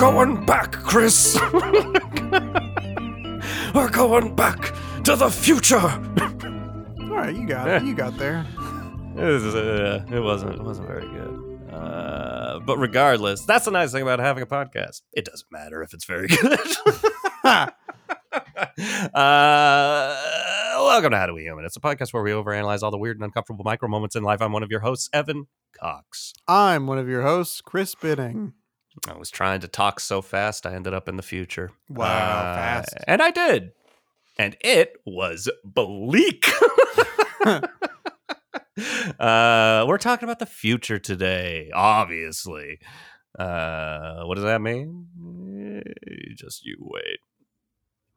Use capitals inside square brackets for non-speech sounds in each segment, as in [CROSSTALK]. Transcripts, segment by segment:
going back, Chris. [LAUGHS] We're going back to the future. All right, you got it. You got there. It, was, uh, it wasn't. It wasn't very good. Uh, but regardless, that's the nice thing about having a podcast. It doesn't matter if it's very good. [LAUGHS] uh, welcome to How Do We Human? It's a podcast where we overanalyze all the weird and uncomfortable micro moments in life. I'm one of your hosts, Evan Cox. I'm one of your hosts, Chris Binning. I was trying to talk so fast, I ended up in the future. Wow, Uh, fast. And I did. And it was bleak. [LAUGHS] uh, we're talking about the future today, obviously. Uh, what does that mean? Eh, Just you wait.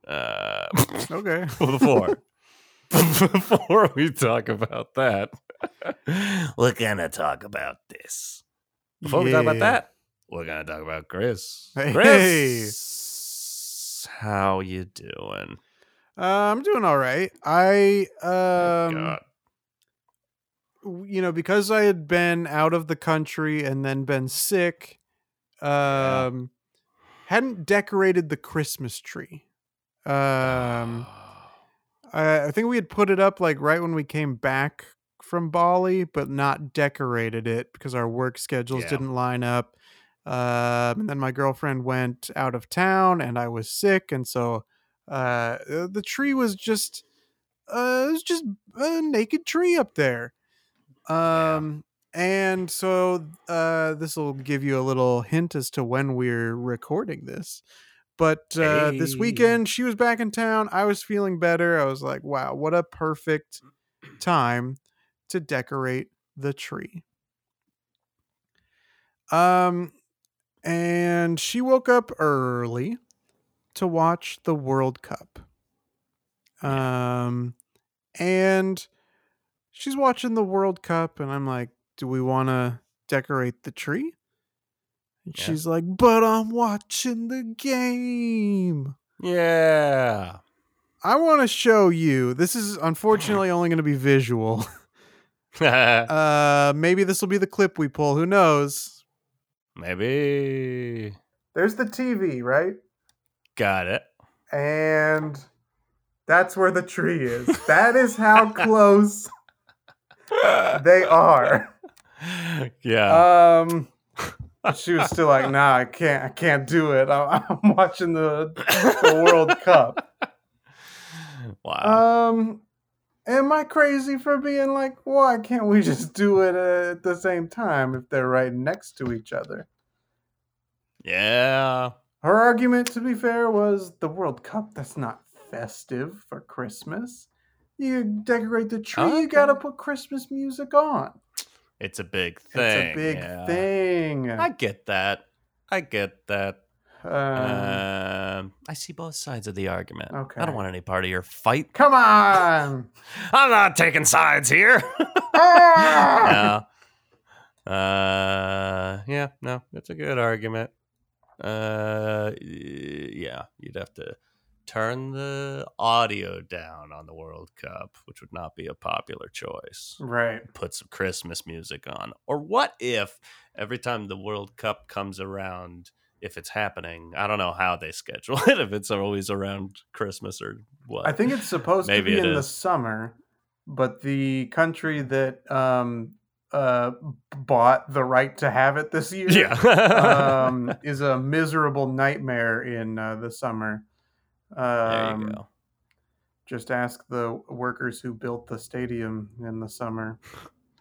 Uh, Okay. [LAUGHS] before [LAUGHS] before we talk about that, we're gonna talk about this. Before we talk about that, we're gonna talk about Chris. Hey. Chris, how you doing? Uh, I'm doing all right. I Oh, um you know, because I had been out of the country and then been sick, Yeah. um hadn't decorated the Christmas tree. Um I, I think we had put it up like right when we came back from Bali, but not decorated it because our work schedules Yeah. didn't line up. Um, and then my girlfriend went out of town, and I was sick, and so uh, the tree was just uh, it was just a naked tree up there. Yeah. Um, and so uh, this will give you a little hint as to when we're recording this. But uh, this weekend, she was back in town. I was feeling better. I was like, wow, what a perfect time to decorate the tree. Um, and she woke up early to watch the World Cup. Um, and she's watching the World Cup, and I'm like, do we want to decorate the tree? And Yeah. she's like, but I'm watching the game. Yeah. I want to show you. This is unfortunately only going to be visual. [LAUGHS] Uh, maybe this will be the clip we pull. Who knows? Maybe. There's the TV, right? Got it. And that's where the tree is. That is how [LAUGHS] close they are. Yeah. Um, [LAUGHS] she was still like, "Nah, I can't. I can't do it. I- I'm watching the the World Cup." wow. Um, am I crazy for being like, why can't we just do it uh, at the same time if they're right next to each other? yeah. Her argument, to be fair, was the World Cup. That's not festive for Christmas. You decorate the tree. You gotta put Christmas music on. It's a big thing. It's a big yeah. thing. I get that. I get that. Um, Um, I see both sides of the argument. Okay. I don't want any part of your fight. come on. [LAUGHS] I'm not taking sides here. [LAUGHS] Ah! yeah. Uh, yeah, no, it's a good argument. Uh, yeah, you'd have to turn the audio down on the World Cup, which would not be a popular choice. Right. Put some Christmas music on. Or what if every time the World Cup comes around, if it's happening, I don't know how they [LAUGHS] schedule it, if it's always around Christmas or what. I think it's supposed to be in the summer, but the country that um uh bought the right to have it this year yeah. um [LAUGHS] is a miserable nightmare in uh, the summer. there Um, you go. Just ask the workers who built the stadium in the summer,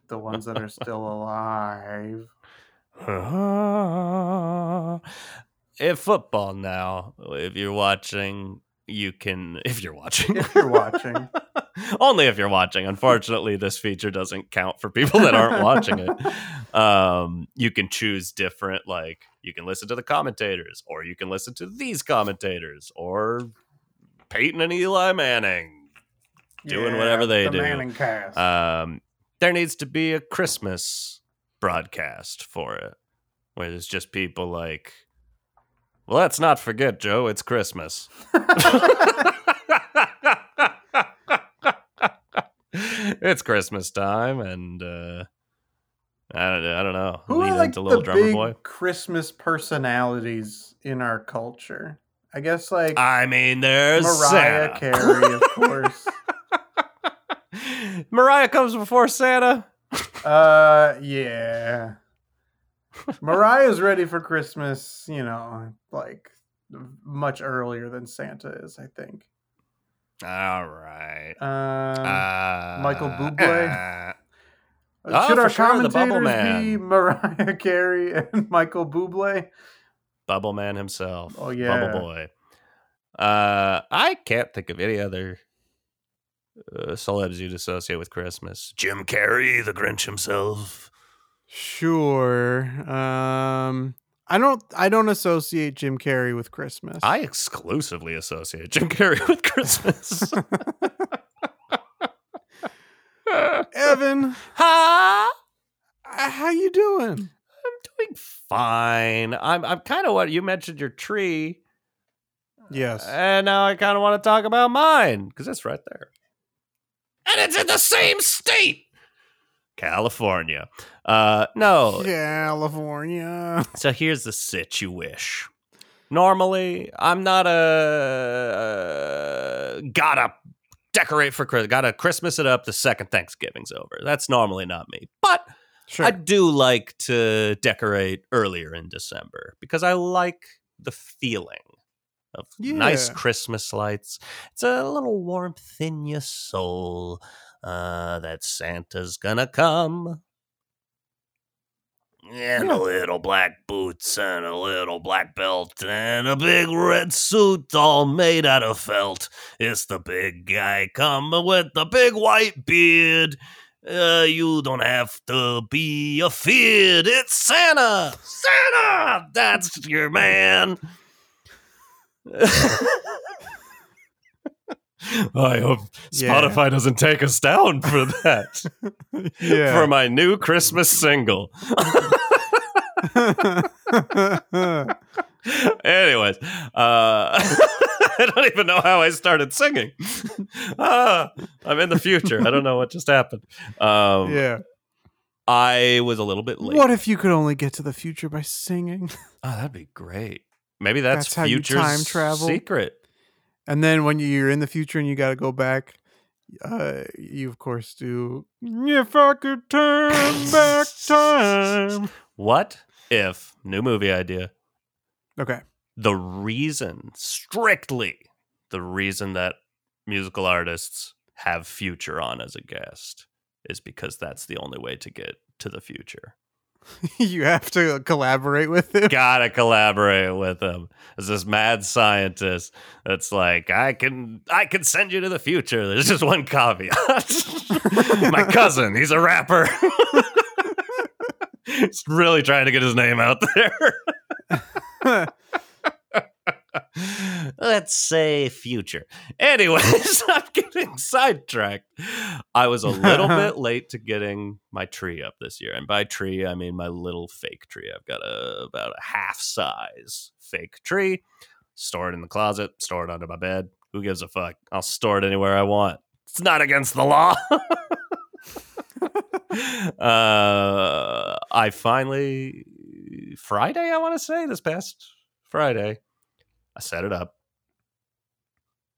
the ones that are still [LAUGHS] alive. [LAUGHS] if football now, if you're watching, you can. [LAUGHS] If you're watching, If you're watching. [LAUGHS] only if you're watching. Unfortunately, this feature doesn't count for people that aren't watching it. Um, you can choose different, like you can listen to the commentators, or you can listen to these commentators, or Peyton and Eli Manning. Doing whatever they the do. Manning cast. Um, there needs to be a Christmas broadcast for it, where there's just people like, "Well, let's not forget, Joe, it's Christmas." [LAUGHS] it's Christmas time, and uh, I don't, I don't know. Who Lead are like the big Boy. Christmas personalities in our culture? I guess like I mean, there's Mariah Santa. Carey, of course. [LAUGHS] Mariah comes before Santa. Uh, yeah. Mariah's ready for Christmas, you know, like much earlier than Santa is, I think. All right. Um, Uh, Michael Bublé? uh, [LAUGHS] oh, should our sure, commentators be [LAUGHS] Mariah Carey and [LAUGHS] Michael Bublé? Bubble Man himself. Oh, yeah. Bubble Boy. Uh, I can't think of any other uh, celebs you'd associate with Christmas. Jim Carrey, the Grinch himself. Sure. Um, I don't. I don't associate Jim Carrey with Christmas. I exclusively associate Jim Carrey [LAUGHS] with Christmas. [LAUGHS] Evan, ha! uh, how you doing? I'm doing fine. I'm I'm kind of what you mentioned your tree, Yes. and now I kind of want to talk about mine because it's right there, and it's in the same state, California. Uh, no, California. So here's the situation. Normally, I'm not a uh, gotta decorate for Christmas, gotta Christmas it up the second Thanksgiving's over. That's normally not me. But Sure. I do like to decorate earlier in December because I like the feeling of nice Christmas lights. It's a little warmth in your soul uh, that Santa's gonna come. And a little black boots and a little black belt and a big red suit all made out of felt. It's the big guy coming with the big white beard. Uh, you don't have to be afeared. It's Santa! Santa! That's your man. I hope Yeah. Spotify doesn't take us down for [LAUGHS] that. yeah. For my new Christmas single. [LAUGHS] Anyways, uh, [LAUGHS] I don't even know how I started singing. ah, I'm in the future. I don't know what just happened. Um, yeah. I was a little bit late. What if you could only get to the future by singing? Oh, that'd be great. Maybe that's, That's how you future's time travel? secret. And then when you're in the future and you got to go back, uh, you of course do. If I could turn back time. What if new movie idea? Okay. The reason, strictly, the reason that musical artists have Future on as a guest is because that's the only way to get to the future. [LAUGHS] you have to collaborate with him. Gotta collaborate with him. As this mad scientist that's like, I can I can send you to the future. There's just one caveat. [LAUGHS] My cousin, he's a rapper. [LAUGHS] he's really trying to get his name out there. Let's say future. Anyways, [LAUGHS] I'm getting sidetracked. I was a little [LAUGHS] bit late to getting my tree up this year. And by tree, I mean my little fake tree. I've got a about a half size fake tree. Store it in the closet, store it under my bed. Who gives a fuck? I'll store it anywhere I want. It's not against the law. [LAUGHS] uh, I finally Friday, I want to say, this past Friday, I set it up.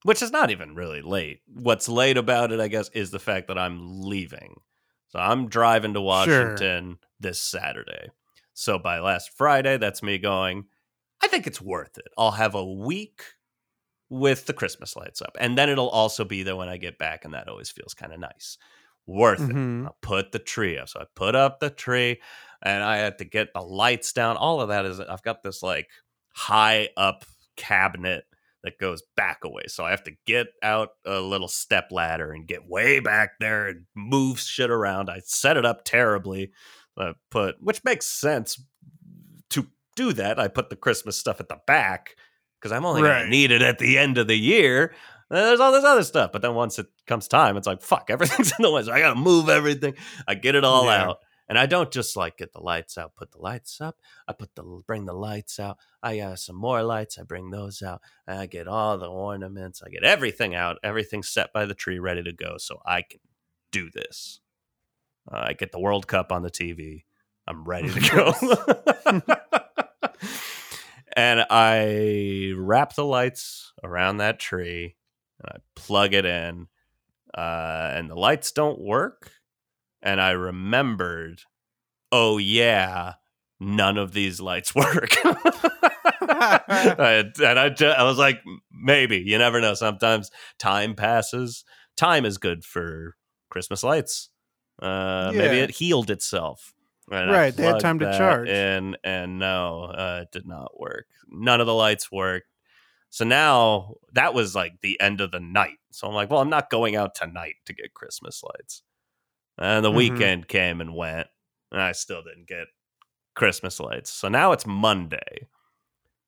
Which is not even really late. What's late about it, I guess, is the fact that I'm leaving. So I'm driving to Washington this Saturday. So by last Friday, that's me going, I think it's worth it. I'll have a week with the Christmas lights up. And then it'll also be there when I get back, and that always feels kind of nice. Worth it. Mhm. I'll put the tree up. So I put up the tree and I had to get the lights down. All of that is I've got this like high up cabinet that goes back away. So I have to get out a little step ladder and get way back there and move shit around. I set it up terribly. I put which makes sense to do that. I put the Christmas stuff at the back because I'm only Right. gonna need it at the end of the year. Uh, there's all this other stuff. But then once it comes time, it's like, fuck, [LAUGHS] everything's in the way. So I gotta move everything. I get it all Yeah. out. And I don't just like get the lights out, put the lights up. I put the bring the lights out. I got some more lights. I bring those out. And I get all the ornaments. I get everything out. Everything set by the tree, ready to go, so I can do this. Uh, I get the World Cup on the TV. I'm ready to go. [LAUGHS] and I wrap the lights around that tree and I plug it in. Uh, and the lights don't work. And I remembered, oh, yeah, none of these lights [LAUGHS] work. [LAUGHS] and I, I was like, maybe. You never know. Sometimes time passes. Time is good for Christmas lights. Uh, yeah. Maybe it healed itself. And right, they had time to charge. And and no, uh, it did not work. None of the lights worked. So now that was like the end of the night. So I'm like, well, I'm not going out tonight to get Christmas lights. And the mm-hmm. weekend came and went, and I still didn't get Christmas lights. So now it's Monday.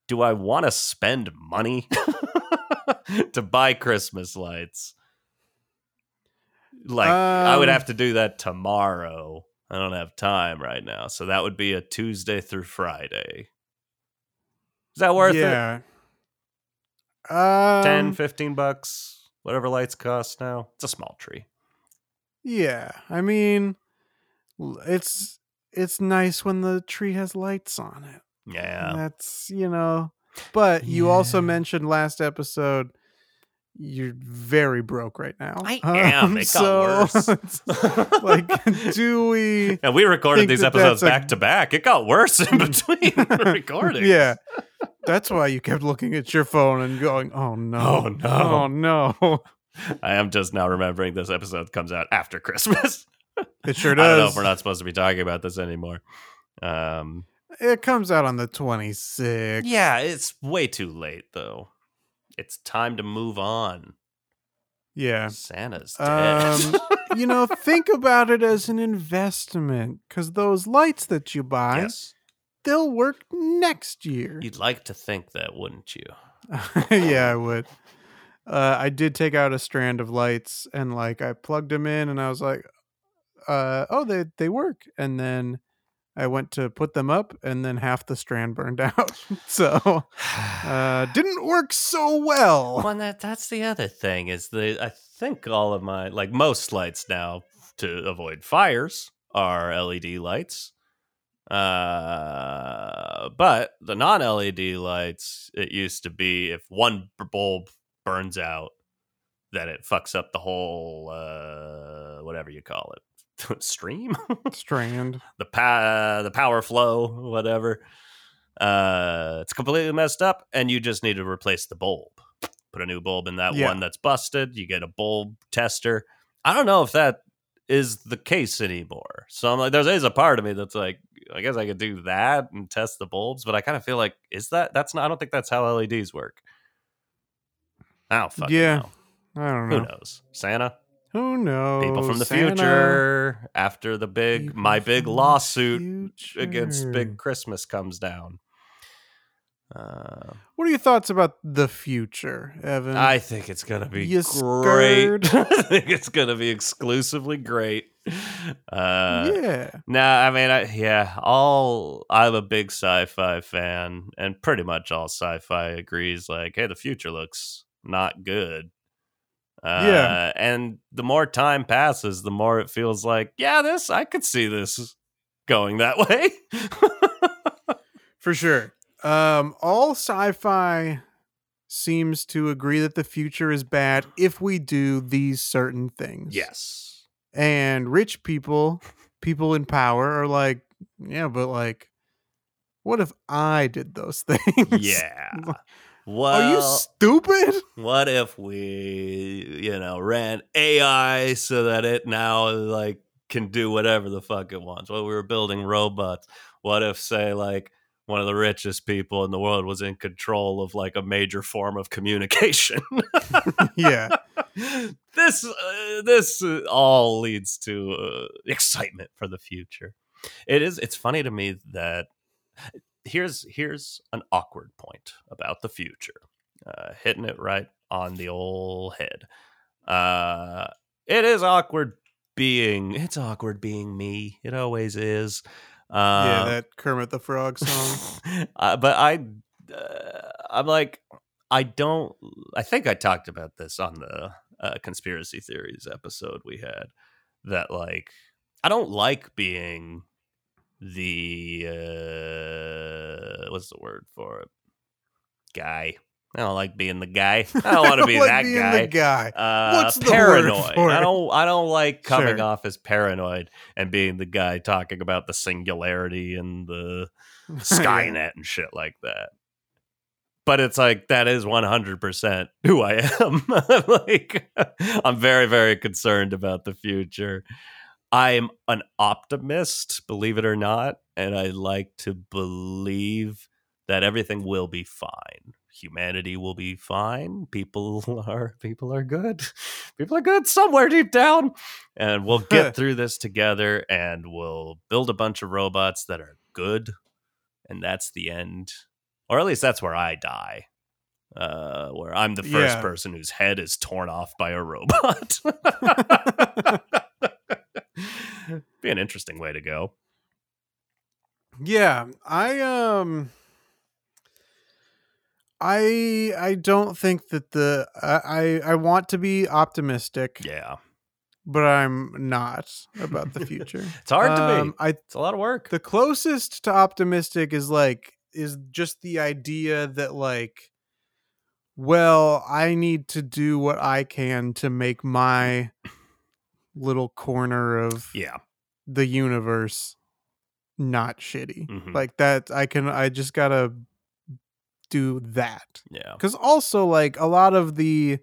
Do I want to spend money [LAUGHS] to buy Christmas lights? Like, um, I would um have to do that tomorrow. I don't have time right now. So that would be a Tuesday through Friday. Is that worth yeah. it? Um, 10, 15 bucks, whatever lights cost now. It's a small tree. Yeah. I mean, it's it's nice when the tree has lights on it. Yeah. That's, you know, but yeah. you also mentioned last episode you're very broke right now. I am. Um, it got so, worse. [LAUGHS] like, do we? And we recorded these episodes back a... to back. It got worse in [LAUGHS] between [LAUGHS] recordings. Yeah, that's why you kept looking at your phone and going, "Oh no, oh no, oh no." I am just now remembering this episode comes out after Christmas. It sure does. [LAUGHS] I don't know if we're not supposed to be talking about this anymore. Um, it comes out on the 26th. Yeah, it's way too late though. It's time to move on. Yeah. Santa's dead. Um, [LAUGHS] you know, think about it as an investment because those lights that you buy, yes. they'll work next year. You'd like to think that, wouldn't you? [LAUGHS] yeah, I would. Uh, I did take out a strand of lights and like I plugged them in and I was like, uh, oh, they they work. And then I went to put them up, and then half the strand burned [LAUGHS] out. so uh, [SIGHS] didn't work so well. Well, that that's the other thing is the I think all of my like most lights now to avoid fires are LED lights. Uh, but the non LED lights, it used to be if one bulb burns out, that it fucks up the whole uh, whatever you call it. [LAUGHS] Stream? [LAUGHS] Strand. The pa- the power flow whatever. Uh it's completely messed up and you just need to replace the bulb. Put a new bulb in that yeah. one that's busted. You get a bulb tester. I don't know if that is the case anymore. So i'm like there's always a part of me that's like i guess i could do that and test the bulbs but i kind of feel like is that that's not i don't think that's how leds work i don't fucking yeah know. i don't know who knows santa who knows? People from the Santa. future after the big People my big lawsuit against Big Christmas comes down. Uh, what are your thoughts about the future, Evan? I think it's gonna be you great. [LAUGHS] I think it's gonna be exclusively great. Uh, yeah. Nah, I mean, I, yeah. All I'm a big sci-fi fan, and pretty much all sci-fi agrees. Like, hey, the future looks not good. Uh, yeah. And the more time passes, the more it feels like, yeah, this, I could see this going that [LAUGHS] way. For sure. Um, all sci fi seems to agree that the future is bad if we do these certain things. Yes. And rich people, people in power, are like, yeah, but like, what if I did those [LAUGHS] things? Yeah. [LAUGHS] Well, are you stupid? [LAUGHS] What if we, you know, ran AI so that it now like can do whatever the fuck it wants? What we were building robots. What if, say, like one of the richest people in the world was in control of like a major form of communication? [LAUGHS] yeah. This uh, this uh, all leads to uh, excitement for the future. It is. It's funny to me that here's here's an awkward point about the future. Uh, hitting it right on the old head. Uh, it is awkward being. It's awkward being me. It always is. Uh, yeah, that Kermit the Frog song. [LAUGHS] uh, but I, uh, I'm like, I don't. I think I talked about this on the uh, conspiracy theories episode we had. That like, I don't like being the uh what's the word for it? Guy. I don't like being the guy. [LAUGHS] I don't want to be like that guy. The guy. Uh, What's the word paranoid. I don't. I don't like coming Sure. off as paranoid and being the guy talking about the singularity and the [LAUGHS] Skynet and shit like that. But it's like that is one hundred percent who I am. [LAUGHS] like I'm very, very concerned about the future. I'm an optimist, believe it or not, and I like to believe that everything will be fine. Humanity will be fine. People [LAUGHS] are people are good. People are good somewhere deep down. And we'll get through this together and we'll build a bunch of robots that are good. And that's the end. Or at least that's where I die. Uh, where I'm the first Yeah. person whose head is torn off by a robot. [LAUGHS] [LAUGHS] [LAUGHS] be an interesting way to go. Yeah, I um I I don't think that the I I want to be optimistic, Yeah. but I'm not about the future. [LAUGHS] It's hard to Um, be. I It's a lot of work. the closest to optimistic is like is just the idea that like well, I need to do what I can to make my little corner of yeah. the universe not shitty. Mhm. Like that I can I just got to do that. Yeah. Cuz also like a lot of the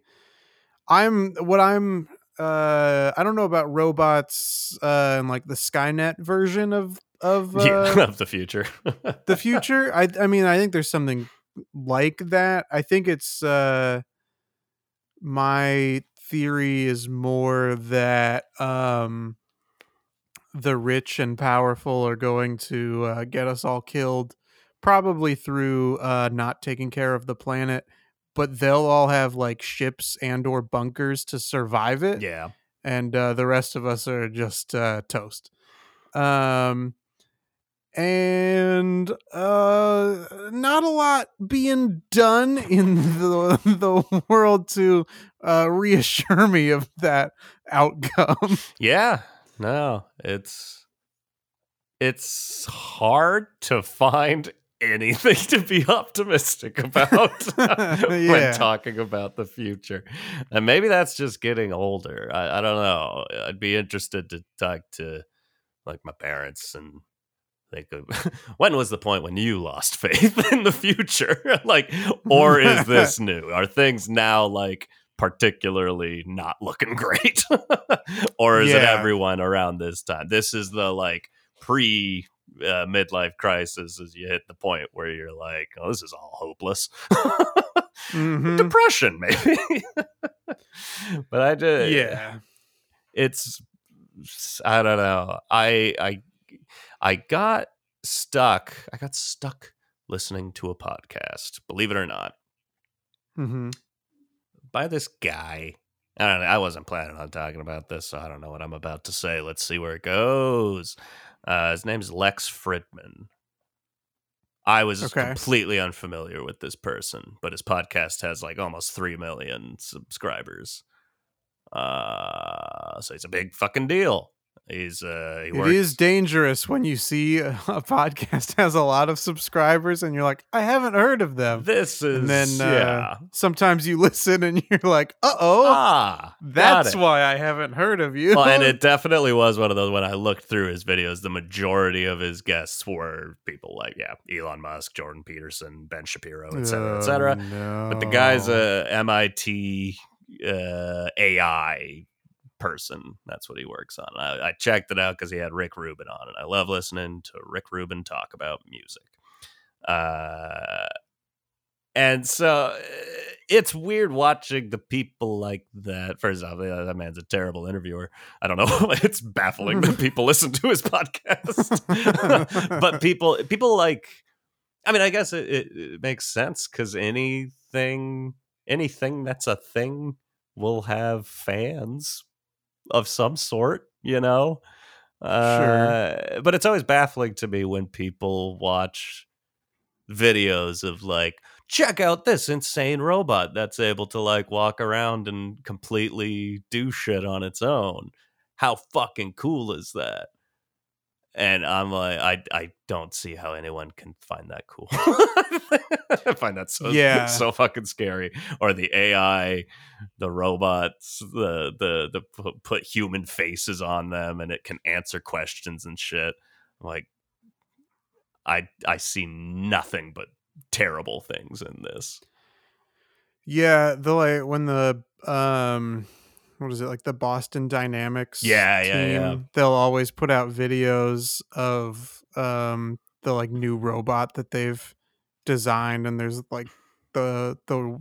I'm what I'm uh I don't know about robots uh and like the Skynet version of of [LAUGHS] uh, yeah. Of the future. [LAUGHS] the future. I I mean I think there's something like that. I think it's uh my theory is more that um the rich and powerful are going to uh, get us all killed probably through uh not taking care of the planet but they'll all have like ships and or bunkers to survive it yeah. and uh, the rest of us are just uh, toast. Um, and uh, not a lot being done in [LAUGHS] the the world to uh, reassure me of that outcome. [LAUGHS] Yeah. No, it's it's hard to find anything to be optimistic about [LAUGHS] Yeah. when talking about the future. And maybe that's just getting older. I, I don't know. I'd be interested to talk to like my parents and think of [LAUGHS] when was the point when you lost faith in the future? like, or is this new? Are things now like particularly not looking [LAUGHS] great? or is it everyone around this time? This is the like pre uh, midlife crisis as you hit the point where you're like, oh, this is all hopeless. [LAUGHS] Mhm. Depression, maybe. [LAUGHS] but I did. Yeah. It's I don't know. I I I got stuck. I got stuck listening to a podcast. Believe it or not, hmm by this guy. I don't know. I wasn't planning on talking about this, so I don't know what I'm about to say. Let's see where it goes. Uh, his name is Lex Fridman. I was Okay. completely unfamiliar with this person, but his podcast has like almost three million subscribers. Uh, so he's a big fucking deal. He's uh, he It is dangerous when you see a, [LAUGHS] a podcast [LAUGHS] has a lot of subscribers and you're like, I haven't heard of them. This is And then uh, yeah. sometimes you [LAUGHS] listen and you're like, uh oh, ah, that's why I haven't heard of you. well, and it definitely was one of those when I looked through his videos, the majority of his guests were people like, yeah, Elon Musk, Jordan Peterson, Ben Shapiro, etc., cetera, et cetera. Oh, But the guy's no. a MIT uh, AI person. That's what he works on. I, I checked it out because he had Rick Rubin on, and I love listening to Rick Rubin talk about music. Uh, and so uh, it's weird watching the people like that. First off, that man's a terrible interviewer. I don't know. [LAUGHS] it's baffling that [LAUGHS] people listen to his podcast. [LAUGHS] but people, people like. I mean, I guess it, it, it makes sense because anything, anything that's a thing will have fans of some sort. You know. Uh, but it's always baffling to me when people watch videos of like check out this insane robot that's able to like walk around and completely do shit on its own how fucking cool is that and I'm like, I I don't see how anyone can find that cool. [LAUGHS] [LAUGHS] I find that so Yeah. so fucking scary. Or the AI, the robots, the the the put human faces on them, and it can answer questions and shit. Like, I I see nothing but terrible things in this. Yeah, the like when the um what is it like the Boston Dynamics Yeah, yeah, yeah. they'll always put out videos of um the like new robot that they've designed and there's like the the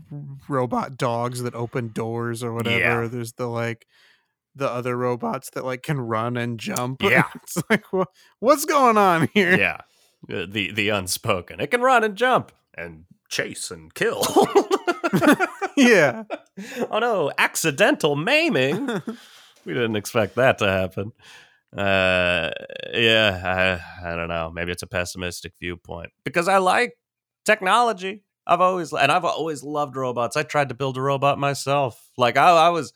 robot dogs that open doors or whatever. Yeah. There's the like the other robots that like can run and jump. [LAUGHS] Yeah. it's like wha- what's going on here? yeah the the unspoken it can run and jump and chase and kill [LAUGHS] [LAUGHS] yeah. [LAUGHS] oh no accidental maiming. [LAUGHS] We didn't expect that to happen. Uh yeah I, I don't know. Maybe it's a pessimistic viewpoint. Because i like technology. I've always and i've always loved robots. I tried to build a robot myself. Like i, I was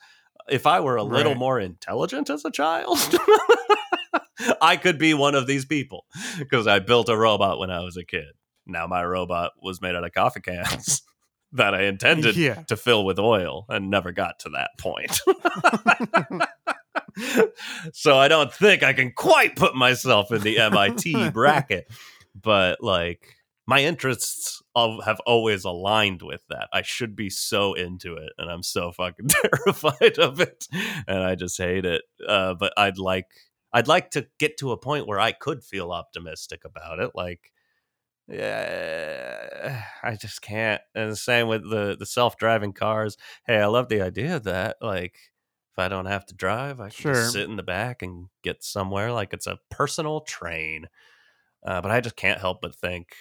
if i were a little Right. more intelligent as a child [LAUGHS] i could be one of these people. Because i built a robot when i was a kid. Now my robot was made out of coffee cans that i intended Yeah. to fill with oil and never got to that point [LAUGHS] so I don't think I can quite put myself in the MIT [LAUGHS] bracket, but like my interests have always aligned with that. I should be so into it, and I'm so fucking [LAUGHS] terrified of it, and I just hate it. Uh, but I'd like, I'd like to get to a point where I could feel optimistic about it, like. Yeah, I just can't. And the same with the the self driving cars. Hey, I love the idea of that. Like, if I don't have to drive, I can Sure. just sit in the back and get somewhere like it's a personal train. Uh, but I just can't help but think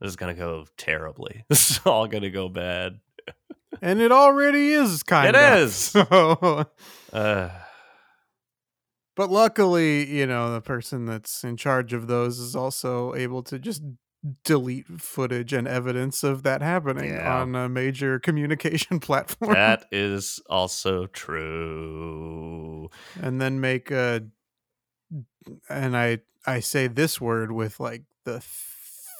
this is gonna go terribly. [LAUGHS] This is all gonna go bad. And it already is kind It of. [LAUGHS] is. So Uh, But luckily, you know, the person that's in charge of those is also able to just delete footage and evidence of that happening Yeah. on a major [LAUGHS] communication platform that is also true. and then make a and I I say this word with like the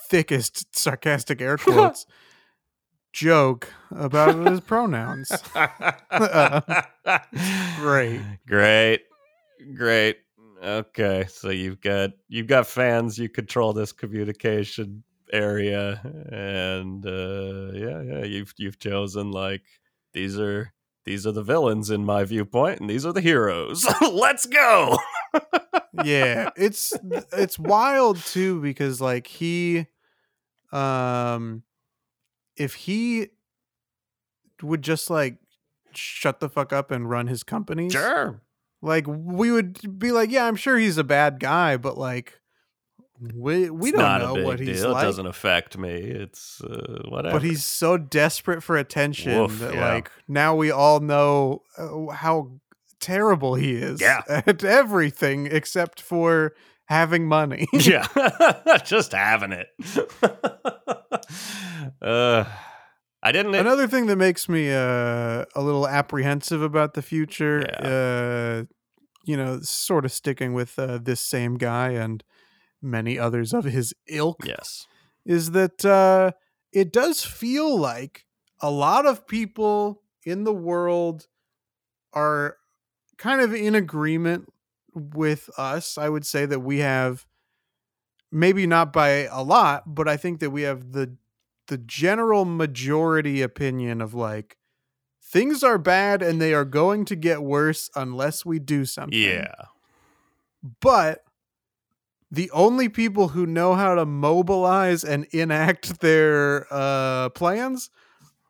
thickest sarcastic air [LAUGHS] quotes joke about his pronouns. [LAUGHS] Um, great. Great. Great. Okay. So you've got you've got fans, you control this communication area and uh yeah, yeah, you've you've chosen like these are these are the villains in my viewpoint and these are the heroes. [LAUGHS] Let's go. yeah [LAUGHS] it's it's wild too because like he um if he would just like shut the fuck up and run his company, Sure. Like we would be like yeah i'm sure he's a bad guy but like we we It's don't know what he's deal. like It doesn't affect me. It's uh, whatever. but he's so desperate for attention Woof, that yeah. like now we all know uh, how terrible he is Yeah. [LAUGHS] at everything except for having money yeah, [LAUGHS] [LAUGHS] just having it. uh, I didn't. Another thing that makes me uh, a little apprehensive about the future, uh, you know, sort of sticking with uh, this same guy and many others of his ilk, yes. is that uh, it does feel like a lot of people in the world are kind of in agreement with us. I would say that we have maybe not by a lot, but I think that we have the the general majority opinion of like things are bad and they are going to get worse unless we do something. Yeah. But the only people who know how to mobilize and enact their uh, plans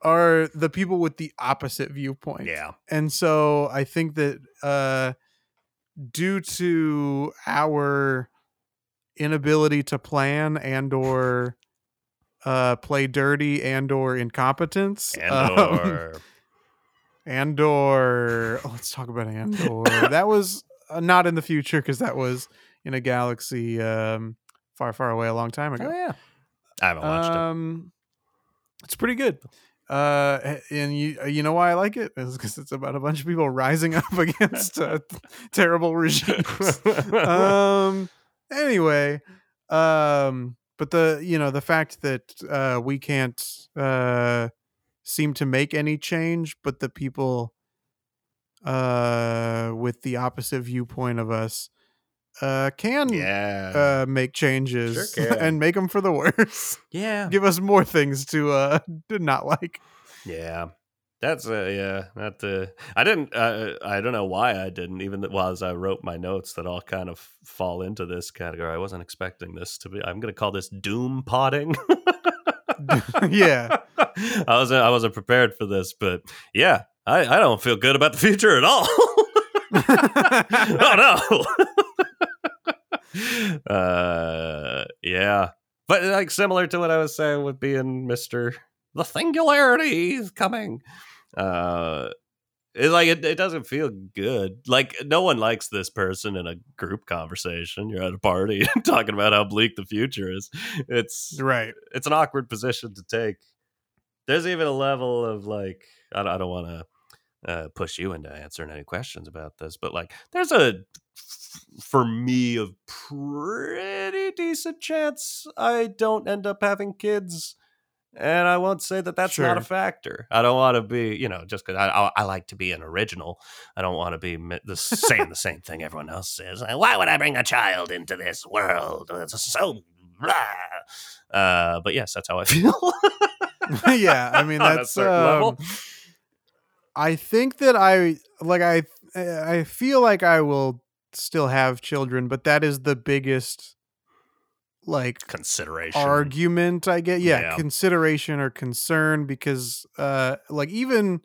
are the people with the opposite viewpoint. Yeah. And so I think that uh, due to our inability to plan and or uh, play dirty and or incompetence And um, or and or oh, let's talk about Andor [LAUGHS] that was uh, not in the future because that was in a galaxy um, far far away a long time ago oh yeah. I haven't watched it. um, it's pretty good. Uh, and you you know why I like it is because it's about a bunch of people rising [LAUGHS] up against uh, terrible regimes. [LAUGHS] um, anyway, um, but the you know the fact that uh, we can't uh, seem to make any change, but the people uh, with the opposite viewpoint of us uh, can Yeah. uh, make changes Sure [LAUGHS] can. and make them for the [LAUGHS] worse. yeah. Give us more things to uh, to [LAUGHS] not like. Yeah. That's uh, yeah, not the. I didn't. Uh, I don't know why I didn't. Even while as I wrote my notes, that all kind of fall into this category. I wasn't expecting this to be. I'm going to call this doom potting. [LAUGHS] yeah, [LAUGHS] I wasn't. I wasn't prepared for this, but yeah, I, I don't feel good about the future at all. [LAUGHS] oh no. uh, yeah, but like similar to what I was saying with being Mister the Singularity is coming. Uh, it's like it, it doesn't feel good. Like no one likes this person in a group conversation. You're at a party [LAUGHS] talking about how bleak the future is. It's right. it's an awkward position to take. There's even a level of like I don't, don't want to uh, push you into answering any questions about this, but like there's a for me a pretty decent chance I don't end up having kids. And I won't say that that's not a factor. I don't want to be, you know, just because I, I, I like to be an original. I don't want to be the, saying the same thing everyone else says. Why would I bring a child into this world? It's so blah. Uh, but yes, that's how I [LAUGHS] feel. [LAUGHS] yeah, I mean that's um. I think that I like I I feel like I will still have children, but that is the biggest like Consideration. argument I get. Yeah, Yeah. consideration or concern because uh like even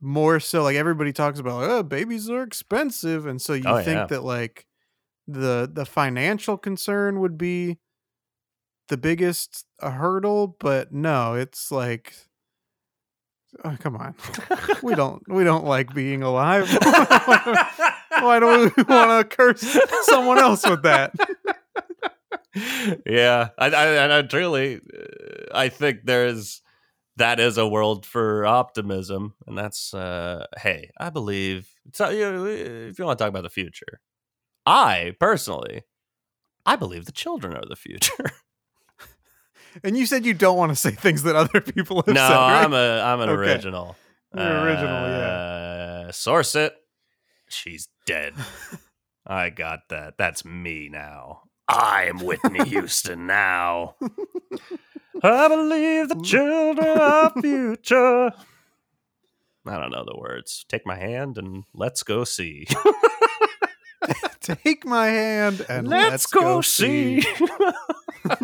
more so like everybody talks about oh babies are expensive and so you Oh, think yeah. that like the the financial concern would be the biggest uh, hurdle but no it's like oh, come on we don't [LAUGHS] we don't like being alive [LAUGHS] why do we want to curse someone else with that [LAUGHS] yeah, I, I, and I truly, uh, I think there's that is a world for optimism, and that's uh, hey, I believe. So you know, if you want to talk about the future, I personally, I believe the children are the future. [LAUGHS] and you said you don't want to say things that other people have no, said right? I'm a I'm an Okay. original. You're original, yeah. Source it. She's dead. [LAUGHS] I got that. That's me now. I'm Whitney [LAUGHS] Houston now. [LAUGHS] I believe the children are future. I don't know the words. Take my hand and let's go see. [LAUGHS] Take my hand and let's, go, see. uh,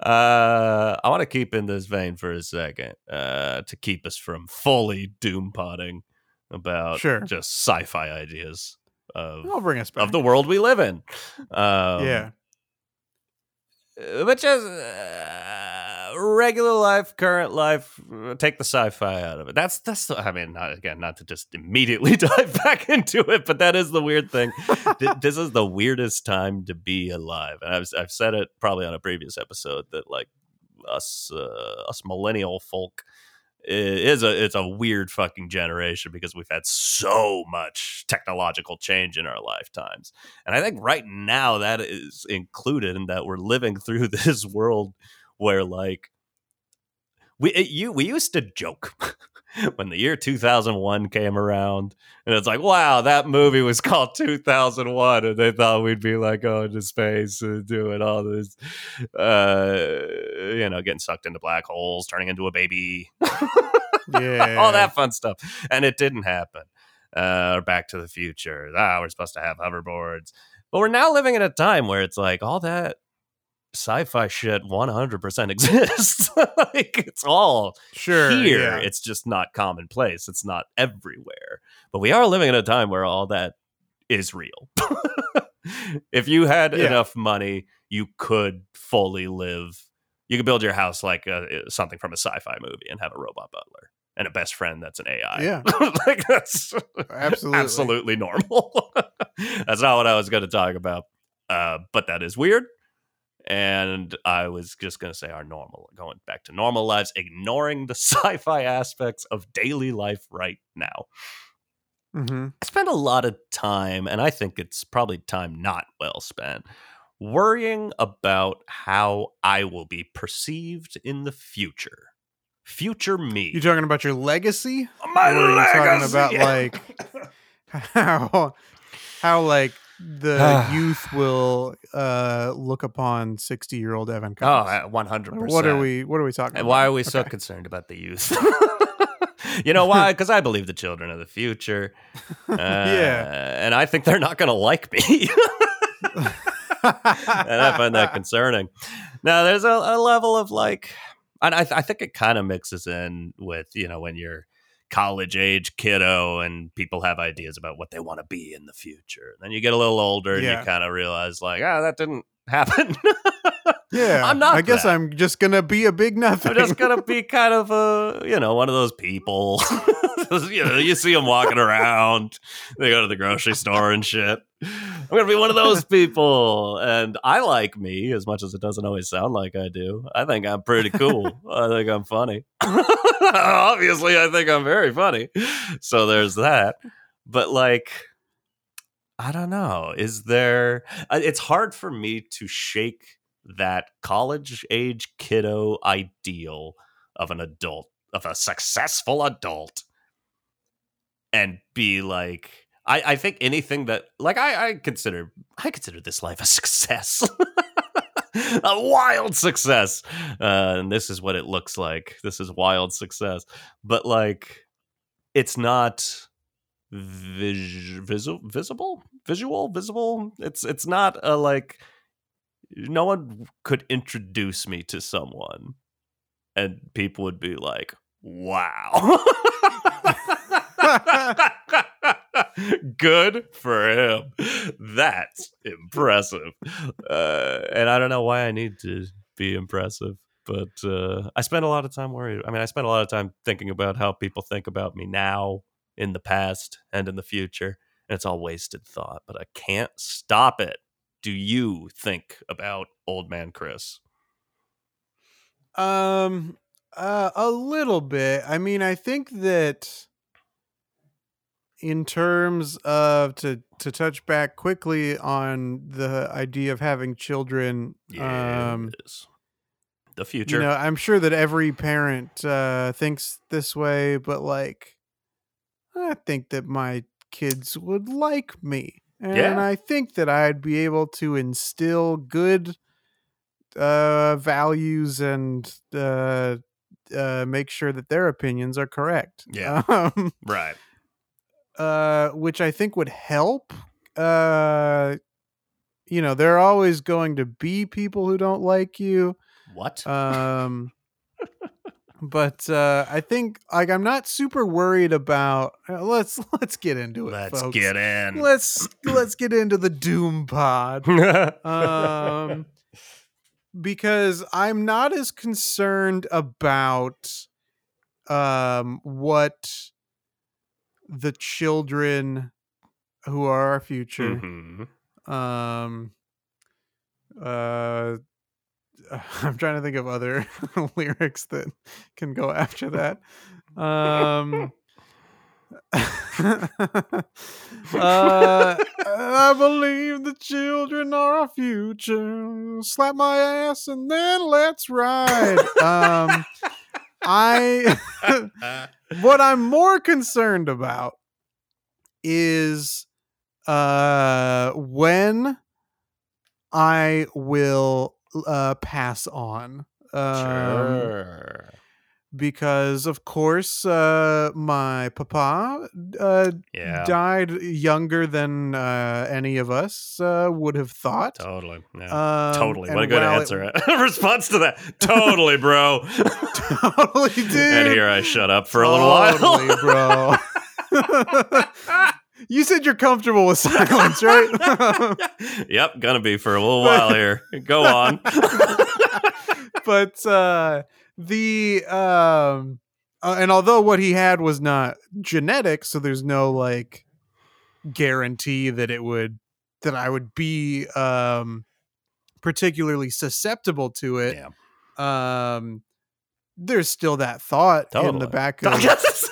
I want to keep in this vein for a second uh, to keep us from fully doom potting about Sure. just sci-fi ideas of I'll bring us back. of the world we live in. Um, yeah. but just uh, regular life, current life. Take the sci-fi out of it. That's that's. The, I mean, not again, not to just immediately [LAUGHS] dive back into it, but that is the weird thing. [LAUGHS] This is the weirdest time to be alive, and I've I've said it probably on a previous episode that like us uh, us millennial folk i- is a it's a weird fucking generation because we've had so much technological change in our lifetimes. And I think right now that is included in that we're living through [LAUGHS] this world where like we it, you we used to joke [LAUGHS] [LAUGHS] when the year 2001 came around and it's like wow that movie was called 2001 and they thought we'd be like going to space and doing all this uh you know getting sucked into black holes turning into a baby Yeah. [LAUGHS] all that fun stuff. And it didn't happen. Uh, or Back to the Future. Ah, we're supposed to have hoverboards. But we're now living in a time where it's like all that sci-fi shit 100% exists. [LAUGHS] like it's all Sure. here. yeah. It's just not commonplace. It's not everywhere. But we are living in a time where all that is real. [LAUGHS] if you had Yeah. enough money, you could fully live. You could build your house like uh something from a sci-fi movie and have a robot butler and a best friend that's an AI. Yeah. [LAUGHS] like that's Absolutely. absolutely normal. that's not what I was going to talk about. Uh, but that is weird. And I was just going to say our normal, going back to normal lives, ignoring the [LAUGHS] sci fi aspects of daily life right now. Mm-hmm. I spend a lot of time, and I think it's probably time not well spent, worrying about how I will be perceived in the future. Future me. You talking about your legacy? My or you talking legacy! about like [LAUGHS] how how like the [SIGHS] youth will uh look upon 60 year old Evan Oh, one hundred percent. what are we what are we talking And about? why are we so concerned about the youth? [LAUGHS] you know why? Because I believe the children are the future. [LAUGHS] Uh, Yeah. and I think they're not going to like me. [LAUGHS] and I find that concerning. Now, there's a, a level of like, and I, I think it kind of mixes in with you know when you're college age kiddo and people have ideas about what they want to be in the future. Then you get a little older and Yeah. you kind of realize like, ah, that didn't [LAUGHS] happen. yeah, I'm not I guess that. I'm just gonna be a big nothing. I'm just gonna [LAUGHS] be kind of a, you know, one of those people. [LAUGHS] you know, you see them walking around. They go to the grocery store and shit. I'm gonna be one of those people, and I like me as much as it doesn't always sound like I do. I think I'm pretty cool. I think I'm funny. [LAUGHS] Obviously, I think I'm very funny. So there's that. But like, I don't know. Is there? It's hard for me to shake that college age kiddo ideal of an adult, of a successful adult, and be like, I, I think anything that like I, I consider I consider this life a success. [LAUGHS] a wild success. Uh, and this is what it looks like. This is wild success. But like it's not vis- visi- visible visual visible it's it's not a like no one could introduce me to someone and people would be like wow [LAUGHS] [LAUGHS] [LAUGHS] good for him. That's impressive. Uh, and i don't know why i need to be impressive but uh, i spend a lot of time worried. I mean i spend a lot of time thinking about how people think about me now in the past and in the future and it's all wasted thought but i can't stop it. Do you think about old man chris? Um, uh, a little bit. I mean, I think that in terms of to to touch back quickly on the idea of having children, um, the future you know, I'm sure that every parent uh, thinks this way, but like, I think that my kids would like me, and Yeah. I think that I'd be able to instill good uh, values and uh, uh, make sure that their opinions are correct. Yeah. [LAUGHS] Um, right uh, which I think would help. Uh, you know, there are always going to be people who don't like you. what Um, [LAUGHS] but uh, I think like I'm not super worried about. uh, let's [LAUGHS] let's get into it. let's folks. get in Let's let's get into the Doom Pod. [LAUGHS] Um, because I'm not as concerned about um what the children who are our future Mhm. um uh [LAUGHS] i'm trying to think of other [LAUGHS] lyrics that can go after that um [LAUGHS] uh, I believe the children are our future. Slap my ass and then let's ride. Um, I [LAUGHS] what I'm more concerned about is uh when I will uh pass on. Um, sure because of course uh my papa uh yeah. died younger than uh any of us uh would have thought. Totally yeah. um, totally what a good while it answer [LAUGHS] response to that. Totally bro. [LAUGHS] Totally [LAUGHS] dude. and here i shut up for a little while. Totally, bro. You said you're comfortable with silence right? Yep gonna be for a little while here. Go on. But uh the um uh, and although what he had was not genetic so there's no like guarantee that it would that I would be um particularly susceptible to it yeah um there's still that thought in the back of [LAUGHS] Jesus.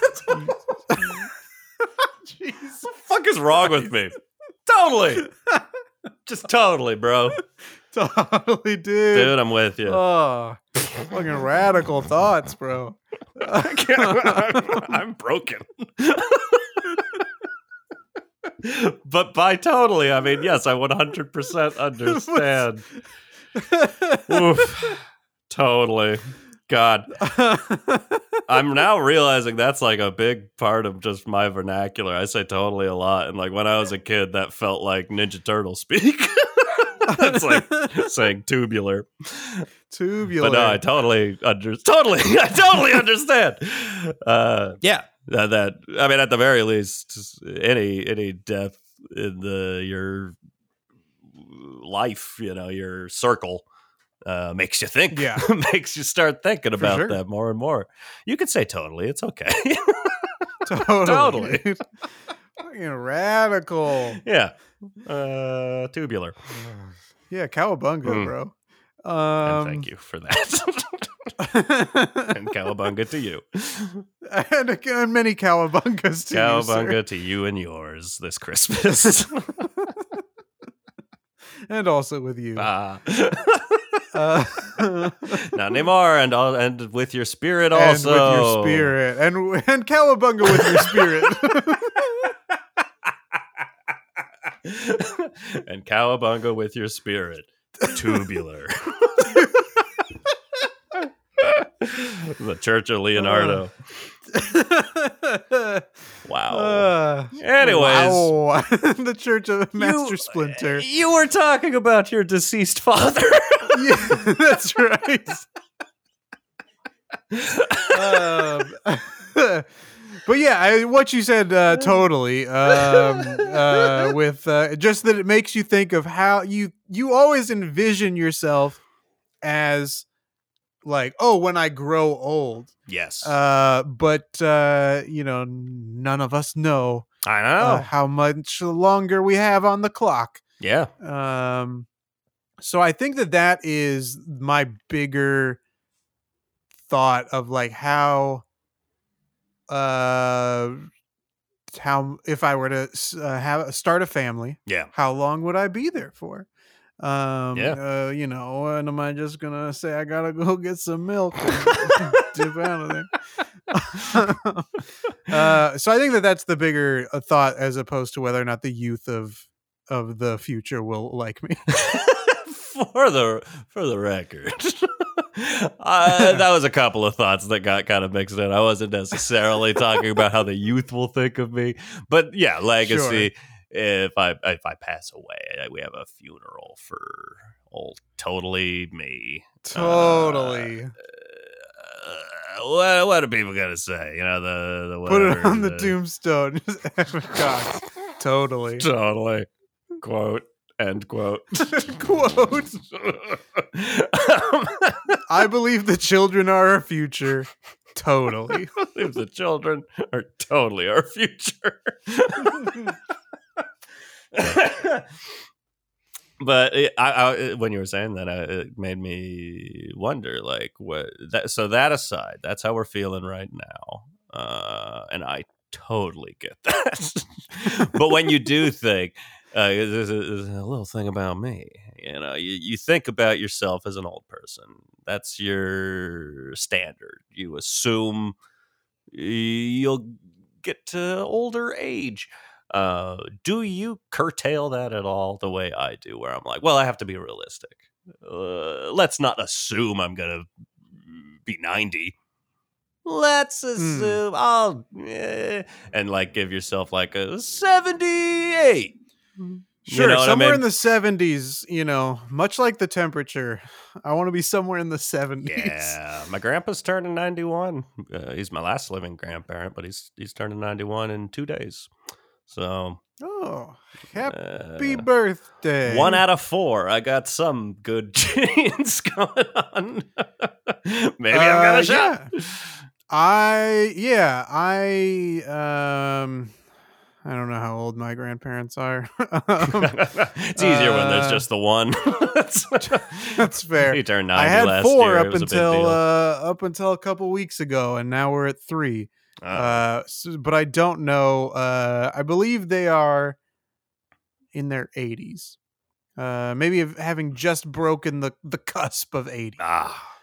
the fuck is wrong with me? [LAUGHS] Totally. [LAUGHS] Just totally, bro. [LAUGHS] totally, dude. Dude, I'm with you. Oh, fucking radical thoughts, bro. [LAUGHS] I'm broken. [LAUGHS] but by totally, I mean, yes, I 100% understand. Oof. Totally. God. I'm now realizing that's like a big part of just my vernacular. I say totally a lot. And like when I was a kid, that felt like Ninja Turtle speak. [LAUGHS] That's like [LAUGHS] saying tubular. Tubular. But no, I totally under totally [LAUGHS] I totally understand. Uh yeah. That, that I mean at the very least any any death in the your life, you know, your circle uh, makes you think. Yeah. makes you start thinking For about sure. that more and more. You could say totally. It's okay. totally. Totally. Fucking radical. yeah. Uh, tubular. Yeah, cowabunga, Mm. bro. and Um, thank you for that. [LAUGHS] and cowabunga to you. and, and many cowabungas too. Cowabunga to you and yours this Christmas. [LAUGHS] and also with you. Ah. [LAUGHS] Uh, Not anymore, and all, and with your spirit and also. with your spirit, and and cowabunga with your spirit. [LAUGHS] and cowabunga with your spirit. Tubular. [LAUGHS] the Church of Leonardo. [LAUGHS] Wow. Uh, Anyways. wow. the Church of Master You- Splinter. You were talking about your deceased father. yeah, that's right. um, but yeah, I, what you said uh, totally. Um, [LAUGHS] uh, with uh, just that it makes you think of how you you always envision yourself as like, oh, when I grow old. yes. Uh, but uh, you know, none of us know I know. uh, how much longer we have on the clock. yeah. Um, so I think that that is my bigger thought of like how, uh, how if I were to uh, have start a family, Yeah. how long would I be there for? Um, Yeah. uh, you know, and am I just gonna say I gotta [LAUGHS] go get some milk and [LAUGHS] dip out of there? [LAUGHS] uh, so I think that that's the bigger uh, thought as opposed to whether or not the youth of of the future will like me. For the for the record. [LAUGHS] uh, that was a couple of thoughts that got kind of mixed in. I wasn't necessarily talking about how the youth will think of me, but yeah, legacy. If I if I pass away, we have a funeral for old totally me. totally. Uh, what what are people gonna say? You know the the Put it on the tombstone. [LAUGHS] Just [LAUGHS] Evan Cox. Totally. Totally. Quote. End quote. [LAUGHS] Quote. [LAUGHS] I believe the children are our future. Totally. [LAUGHS] if the children are totally our future. but it, I, I, when you were saying that, I, it made me wonder, like, what? That, so that aside, that's how we're feeling right now, uh, and I totally get that. but when you do think, uh, there's, a, there's a little thing about me, you know, you, you think about yourself as an old person. That's your standard. You assume you'll get to older age. Uh, do you curtail that at all the way I do, where I'm like, well, I have to be realistic. Uh, let's not assume I'm going to be 90. Let's assume I'll, eh, and like give yourself like a 78. Sure, know what I somewhere mean? in the 70s, you know, much like the temperature, I want to be somewhere in the 70s. Yeah, my grandpa's turning 91. Uh, he's my last living grandparent, but he's he's turning 91 in two days. So Oh, happy uh, birthday. One out of four. I got some good [LAUGHS] genes going on. [LAUGHS] Maybe I've got Uh, a shot. I yeah, I um I don't know how old my grandparents are. Um, [LAUGHS] [LAUGHS] it's easier when there's uh, just the one. [LAUGHS] That's fair. He turned 90 I had four year. up It was a big until uh up until a couple weeks ago and now we're at 3. Uh, Uh, so- but I don't know. Uh, I believe they are in their 80s. Uh, maybe having just broken the the cusp of 80. ah,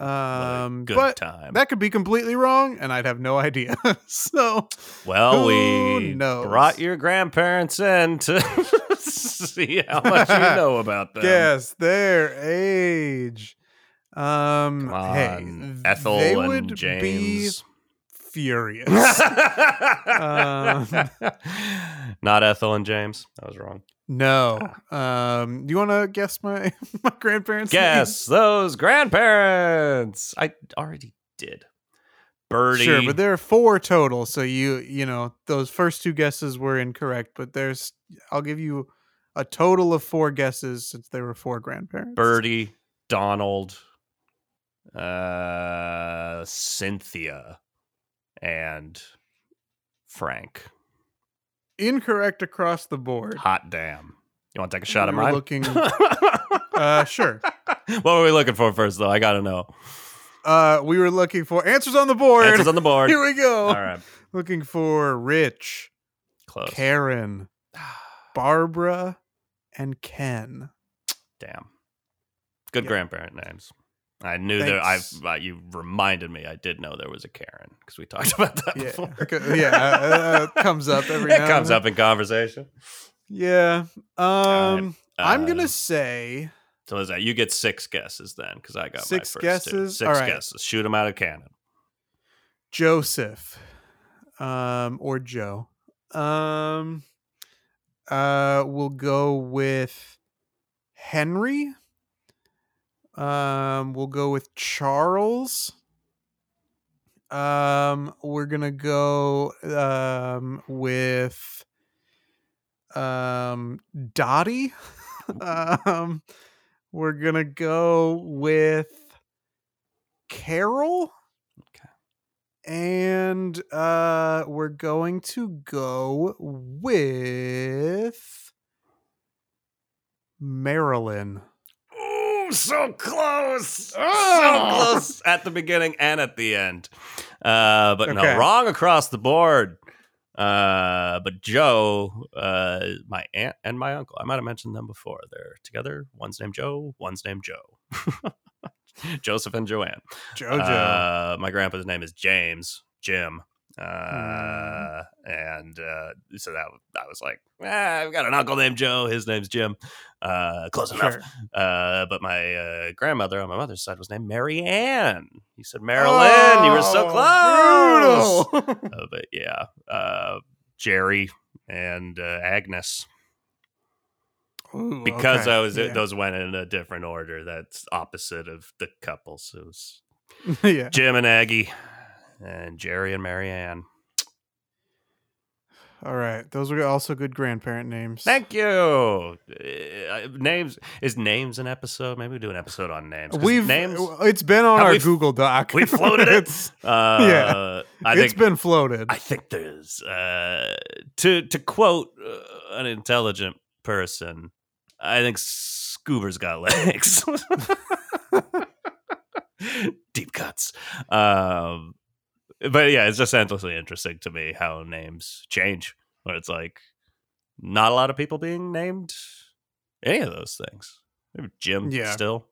Um, good but time. that could be completely wrong, and I'd have no idea. [LAUGHS] so well, we knows? brought your grandparents in to [LAUGHS] see how much you know [LAUGHS] about them. guess their age. Um, hey, Ethel they and would be James. furious. Um, Not Ethel and James. I was wrong. No. Um, do you want to guess my [LAUGHS] my grandparents? Guess those grandparents. I already did. Birdie. Sure, but there are four total. So you you know those first two guesses were incorrect, but there's I'll give you a total of four guesses since there were four grandparents. Birdie, Donald, uh, Cynthia, and Frank. Incorrect across the board. Hot damn. You want to take a shot at We were mine? looking- [LAUGHS] Uh, sure. what were we looking for first, though? I got to know. Uh, we were looking for answers on the board. Answers on the board. [LAUGHS] Here we go. All right. Looking for Rich, Close. Karen, [SIGHS] Barbara, and Ken. Damn. Good Yeah. grandparent names. I knew that I Thanks. uh, you reminded me I did know there was a Karen because we talked [LAUGHS] about that Yeah, before. [LAUGHS] okay, yeah, uh, uh, comes up [LAUGHS] every it now comes up in conversation. Yeah. Um, I'm Uh, gonna say So is that you get six guesses then? Because I got Six my first two. guesses? Six right. guesses. Shoot them out of cannon. Joseph, um, or Joe. Um, uh, we'll go with Henry. Um, we'll go with Charles. Um, we're gonna go um with um Dottie. [LAUGHS] um, we're gonna go with Carol. Okay. And uh we're going to go with Marilyn. So close. Oh! So close at the beginning and at the end. Uh, but Okay. no, wrong across the board. Uh, but Joe, uh, my aunt and my uncle, I might have mentioned them before. They're together. One's named Joe, one's named Joe. [LAUGHS] Joseph and Joanne. Jojo. Uh, my grandpa's name is James, Jim. Hmm. Uh, and uh, so that I was like, ah, I've got an uncle named Joe. His name's Jim. Uh, close enough. Sure. Uh, but my uh, grandmother on my mother's side was named Mary Ann. He said Marilyn. you were so Oh, close. brutal. Uh, but yeah, uh, Jerry and uh, Agnes. Ooh, Because okay, I was yeah. those went in a different order. That's opposite of the couples. It was [LAUGHS] yeah. Jim and Aggie, and Jerry and Marianne. All right. Those were also good grandparent names. Thank you. Uh, names is names an episode? Maybe we do an episode on names. We've names. it's been on our Google Doc. we floated it? [LAUGHS] Uh, yeah. I it's think been floated. I think there's uh, to to quote uh, an intelligent person. I think Scoober's got [LAUGHS] legs. [LAUGHS] Deep cuts. Um, but yeah, it's just endlessly interesting to me how names change. Where it's like not a lot of people being named any of those things. Maybe Jim Yeah. still.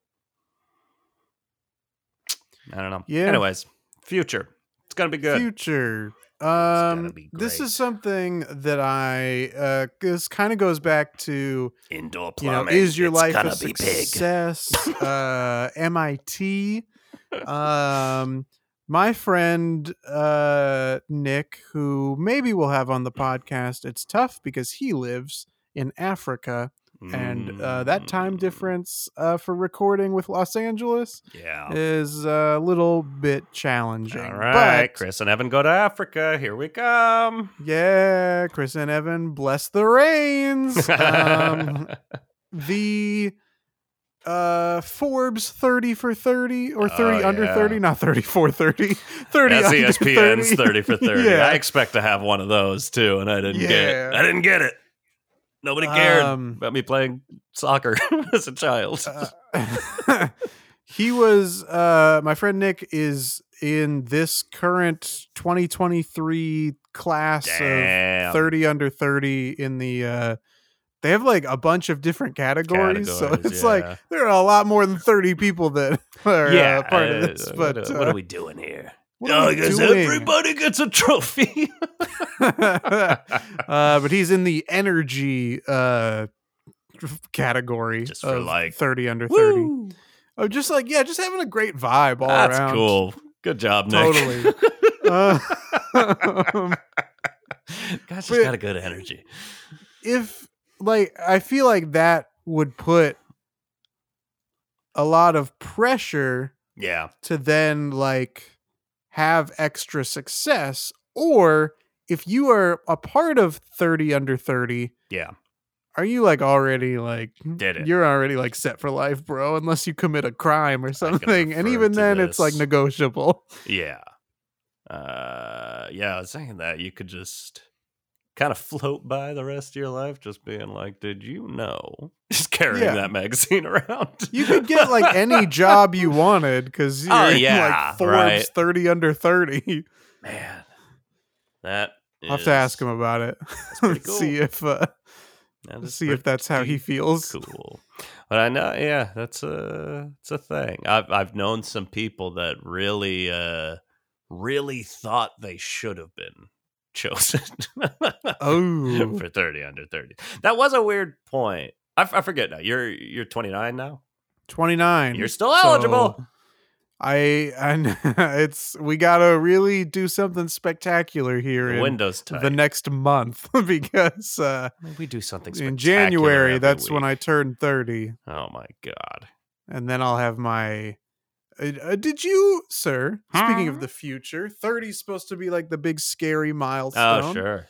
I don't know. Yeah. Anyways, future. It's gonna be good. Future. Um, this is something that I uh, this kind of goes back to Indoor you know, plumbing. is your it's life a be big. success? [LAUGHS] uh, MIT. [LAUGHS] Um, my friend uh, Nick, who maybe we'll have on the podcast, it's tough because he lives in Africa, and uh, that time Mm, difference uh, for recording with Los Angeles Yeah. is a little bit challenging. All right, but Chris and Evan go to Africa. Here we come. yeah, Chris and Evan, bless the rains. Um, [LAUGHS] the uh Forbes 30 for 30 or 30 Oh, under yeah. 30 not 30 for 30 [LAUGHS] 30 That's under ESPN's 30. 30 for 30. [LAUGHS] yeah I expect to have one of those too, and I didn't get Yeah. it. I didn't get it. Nobody cared Um, about me playing soccer [LAUGHS] as a child. Uh, he was uh my friend Nick is in this current 2023 class Damn. of 30 under 30 in the uh they have like a bunch of different categories, so Categories, it's like there are a lot more than 30 people that are yeah, uh, part uh, of this [LAUGHS] but are- uh, what are we doing here? what are oh, we I guess doing? everybody gets a trophy. [LAUGHS] uh, but he's in the energy uh category Just for, like, 30 under 30 Woo! oh just like yeah just having a great vibe all That's around cool. Good job, Nick. Totally. [LAUGHS] uh, Guys just got a good energy. if like i feel like that would put a lot of pressure Yeah. to then like have extra success or if you are a part of 30 under 30 Yeah. are you like already like Did it. you're already like set for life bro unless you commit a crime or [LAUGHS] something and even then it's like negotiable Yeah. Uh yeah, I was thinking that you could just kind of float by the rest of your life just being like, did you know? [LAUGHS] Just carrying Yeah. that magazine [LAUGHS] around. you could get like any job you wanted because you're Oh, yeah, like Forbes right. 30 under 30 Man. That I'll have to ask him about it. [LAUGHS] cool. see if uh, see if that's how he feels. cool. But I know, yeah, that's a it's a thing. I've I've known some people that really uh really thought they should have been chosen. Oh. [LAUGHS] for thirty under thirty. That was a weird point. I, f- I forget now. You're you're 29 now. 29. You're still eligible. So I and [LAUGHS] it's we got to really do something spectacular here Windows type. the next month [LAUGHS] because uh we do something spectacular. in January that's when I turn 30 Oh my god. and then I'll have my uh, did you, sir? Speaking of the future, 30 is supposed to be like the big scary milestone. Oh sure.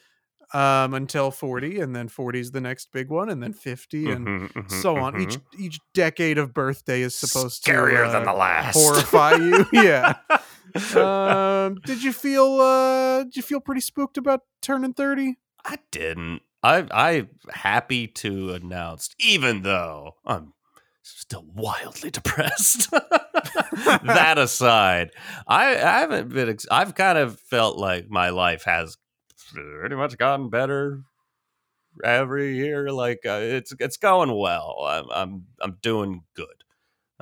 um, until 40 and then 40 is the next big one and then 50 and Mhm, mhm, so on each mhm. each decade of birthday is supposed scarier to than uh, the last. horrify you [LAUGHS] yeah um did you feel uh did you feel pretty spooked about turning 30 I didn't. I I'm happy to announce, even though I'm still wildly depressed. [LAUGHS] that aside, I, I haven't been. Ex- I've kind of felt like my life has pretty much gotten better every year. Like uh, it's it's going well. I'm I'm I'm doing good.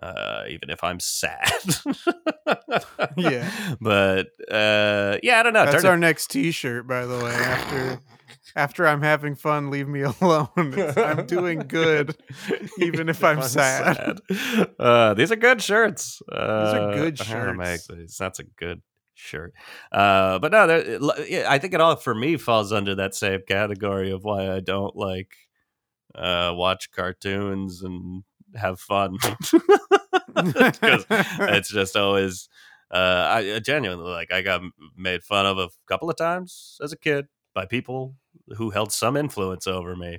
Uh, even if I'm sad, Yeah. [LAUGHS] But uh, yeah, I don't know. that's Turning- our next t-shirt by the way after after i'm having fun leave me [LAUGHS] alone It's, i'm doing good [LAUGHS] even if I'm sad. sad. Uh, these are good shirts. Uh, are good I make shirts. That's a good shirt. Uh, but no, there- I think it all for me falls under that same category of why I don't like uh, watch cartoons and have fun. [LAUGHS] it's just always uh I genuinely like I got made fun of a couple of times as a kid by people who held some influence over me.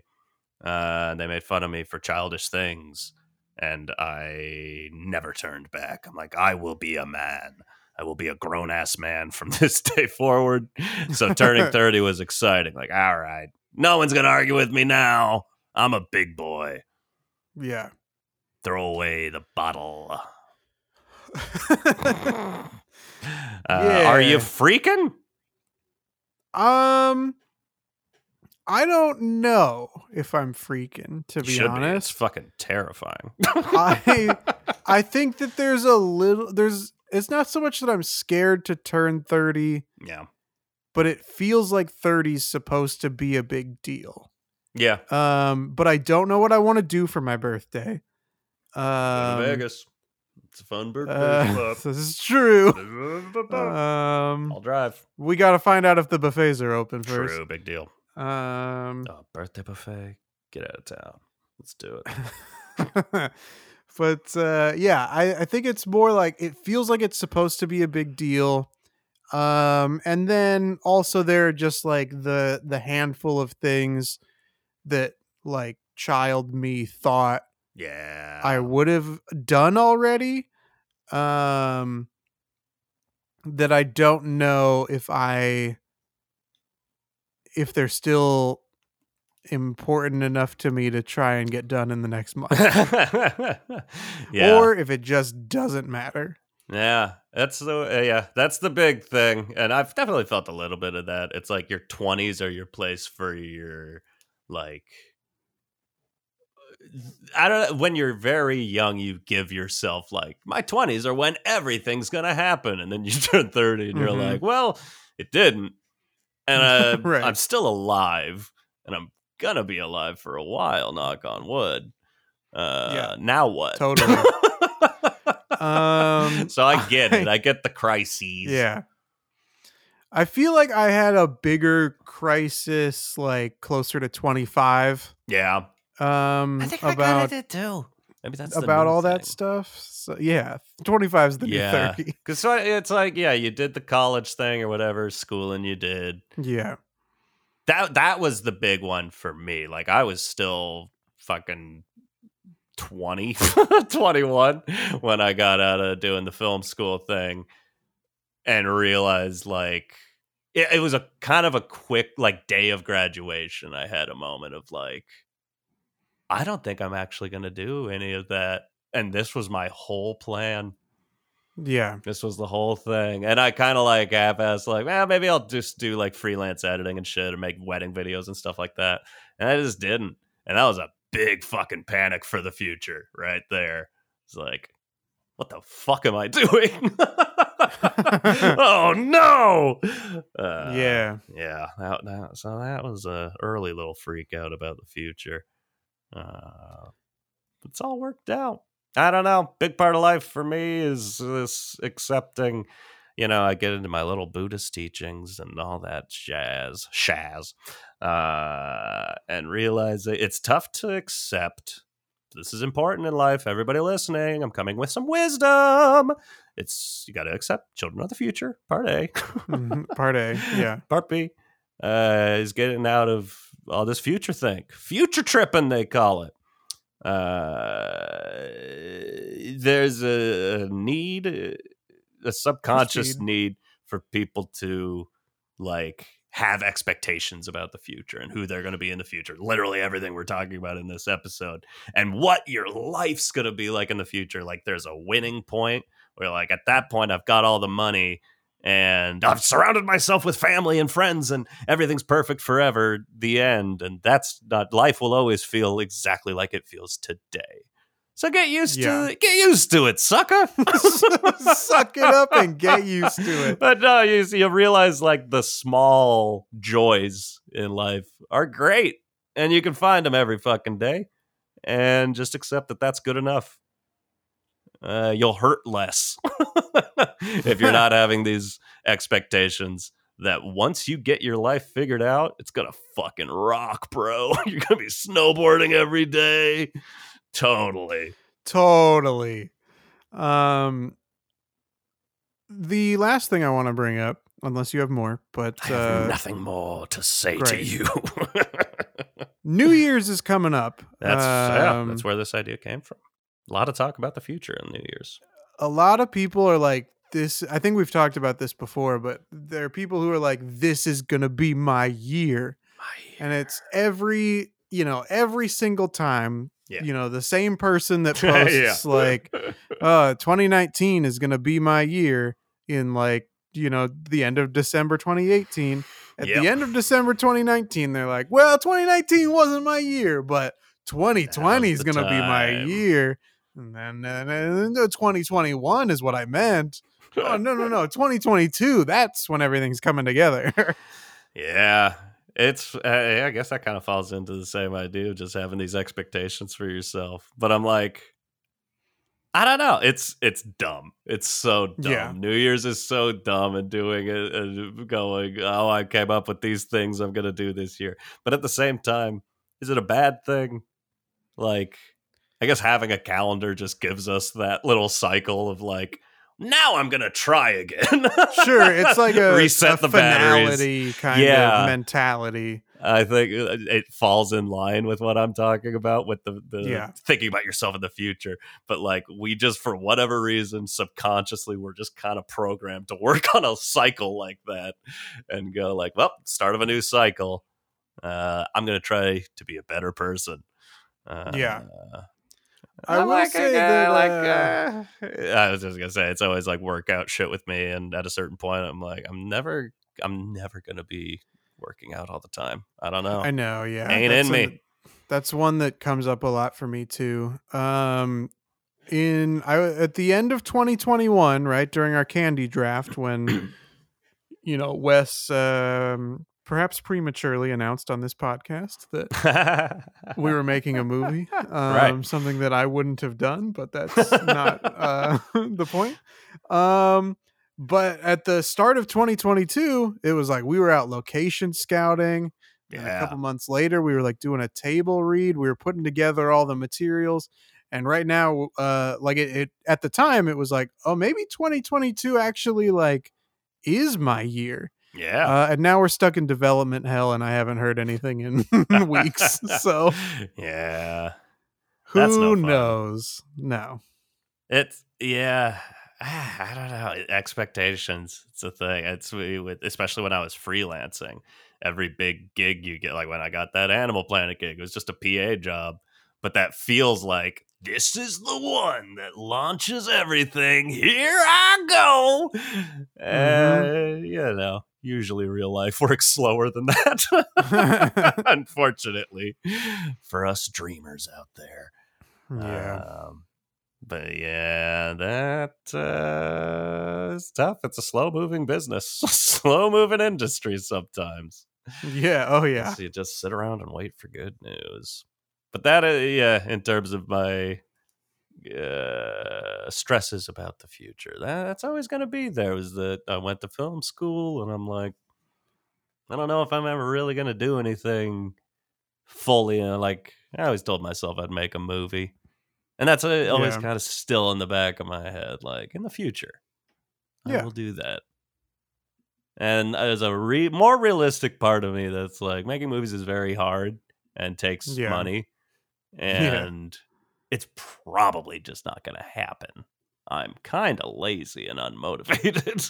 Uh they made fun of me for childish things and I never turned back. I'm like I will be a man. I will be a grown ass man from [LAUGHS] this day forward. So turning [LAUGHS] 30 was exciting. Like all right, no one's going to argue with me now. I'm a big boy. yeah Throw away the bottle. [LAUGHS] Uh, Are you freaking? Um i don't know if i'm freaking to be Should Be. It's honest fucking terrifying. [LAUGHS] I I think that there's a little there's it's not so much that I'm scared to turn 30, yeah. but it feels like 30 is supposed to be a big deal. Yeah. Um, but I don't know what I want to do for my birthday. Um, Vegas. It's a fun birthday. uh, [LAUGHS] this is true. [LAUGHS] Um, I'll drive. we got to find out if the buffets are open first. True. Big deal. Um, Oh, birthday buffet. Get out of town. Let's do it. [LAUGHS] but uh, yeah, I, I think it's more like it feels like it's supposed to be a big deal. Um, and then also there are just like the the handful of things that like child me thought Yeah. I would have done already. Um, that I don't know if I if they're still important enough to me to try and get done in the next month. [LAUGHS] yeah. or if it just doesn't matter. Yeah, that's the uh, yeah, that's the big thing, and I've definitely felt a little bit of that. It's like your twenties are your place for your like. I don't know. When you're very young, you give yourself like my twenties are when everything's gonna happen, and then you [LAUGHS] turn thirty, and you're Mhm. like, well, it didn't, and uh, [LAUGHS] Right. I'm still alive, and I'm gonna be alive for a while. Knock on wood. Uh, Yeah. Now what? Totally. [LAUGHS] Um, so I get it. I get the crises. Yeah. I feel like I had a bigger crisis like closer to 25 Yeah. Um I think I kind about of did too. Maybe that's about new all that stuff. So yeah, 25 is the Yeah. new 30. Because so it's like, yeah, you did the college thing or whatever schooling you did. Yeah. That that was the big one for me. Like I was still fucking 20, [LAUGHS] 21 when I got out of doing the film school thing and realized like it, it was a kind of a quick like day of graduation. I had a moment of like, I don't think I'm actually going to do any of that. And this was my whole plan. Yeah. This was the whole thing. And I kind of like half assed, like, well, maybe I'll just do like freelance editing and shit and make wedding videos and stuff like that. And I just didn't. And that was a big fucking panic for the future right there. It's like, what the fuck am I [LAUGHS] doing? [LAUGHS] oh no. Uh, yeah. yeah, that, that, so that was a early little freak out about the future. Uh, it's all worked out. I don't know. Big part of life for me is this accepting. You know, I get into my little Buddhist teachings and all that jazz, shaz, uh, and realize it's tough to accept. This is important in life. Everybody listening, I'm coming with some wisdom. It's you got to accept children of the future. Part A. Mhm. Part A. Yeah. [LAUGHS] Part B uh, is getting out of all this future thing. Future tripping, they call it. Uh, there's a, a need, a subconscious need for people to like have expectations about the future and who they're going to be in the future. Literally everything we're talking about in this episode and what your life's going to be like in the future. Like there's a winning point where like at that point I've got all the money and I've surrounded myself with family and friends and everything's perfect forever. The end. And that's not life will always feel exactly like it feels today. So get used Yeah. to get used to it, sucker. [LAUGHS] Suck it up and get used to it. But no, you you realize like the small joys in life are great, and you can find them every fucking day, and just accept that that's good enough. Uh, you'll hurt less [LAUGHS] if you're not having these expectations that once you get your life figured out, it's gonna fucking rock, bro. [LAUGHS] You're gonna be snowboarding every day. Totally. Totally. Um the last thing I want to bring up, unless you have more, but I have uh, nothing more to say to you. [LAUGHS] New Year's is coming up. That's yeah, Um, that's where this idea came from. A lot of talk about the future in New Year's. a lot of people are like this i think we've talked about this before but there are people who are like this is gonna be my year and it's every you know every single time Yeah. you know the same person that [LAUGHS] Yeah. posts like [LAUGHS] uh 2019 is gonna be my year in like you know the end of december 2018 at Yep. the end of december 2019 they're like well 2019 wasn't my year but 2020 is gonna be my year and then, and then 2021 is what i meant oh [LAUGHS] no no no 2022 that's when everything's coming together [LAUGHS] yeah, it's. Uh, I guess that kind of falls into the same idea of just having these expectations for yourself. But I'm like, I don't know. It's it's dumb. It's so dumb. Yeah. New Year's is so dumb and doing it and going, oh, I came up with these things I'm gonna do this year. But at the same time, is it a bad thing? Like, I guess having a calendar just gives us that little cycle of like, now I'm gonna try again. sure it's like [LAUGHS] a, reset a the batteries. finality kind Yeah. of mentality I think uh, it falls in line with what I'm talking about with the, the Yeah. thinking about yourself in the future. But like we just for whatever reason subconsciously we're just kind of programmed to work [LAUGHS] on a cycle like that and go like, well, start of a new cycle. Uh, I'm gonna try to be a better person. Uh, Yeah. I will like, say that, like uh, uh, I was just gonna say it's always like workout shit with me, and at a certain point, I'm like, I'm never, I'm never gonna be working out all the time. I don't know. I know, yeah. Ain't that's in me. that's one that comes up a lot for me too. Um in I at the end of 2021, right, during our candy draft when you know, Wes um perhaps prematurely announced on this podcast that we were making a movie. [LAUGHS] Um Right. something that I wouldn't have done, but that's not uh [LAUGHS] the point. Um but at the start of 2022, it was like we were out location scouting. And a couple months later, we were like doing a table read. We were putting together all the materials. And right now, uh, like it, it at the time, it was like, oh, maybe 2022 actually like is my year. Yeah. Uh, and now we're stuck in development hell, and I haven't heard anything in [LAUGHS] weeks. So [LAUGHS] yeah. who That's no fun. knows? No. It's yeah. [SIGHS] I don't know. Expectations. It's a thing. It's we- with especially when I was freelancing. Every big gig you get, like when I got that Animal Planet gig, it was just a PA job, but that feels like this is the one that launches everything. Here I go. Uh, you know, usually real life [LAUGHS] works slower than that. [LAUGHS] Unfortunately, for us dreamers out there. Yeah. Um, but yeah, that uh, is tough. It's a slow moving business, [LAUGHS] slow moving industry sometimes. yeah. Oh yeah. So you just sit around and wait for good news. But that, uh, yeah, in terms of my uh, stresses about the future, that, that's always going to be there. Was that I went to film school and I'm like, I don't know if I'm ever really going to do anything fully. Uh, like I always told myself I'd make a movie, and that's uh, always Yeah. kind of still in the back of my head. Like in the future, I Yeah. will do that. And there's a re- more realistic part of me that's like making movies is very hard and takes Yeah. money, Yeah. and it's probably just not going to happen. I'm kind of lazy and unmotivated,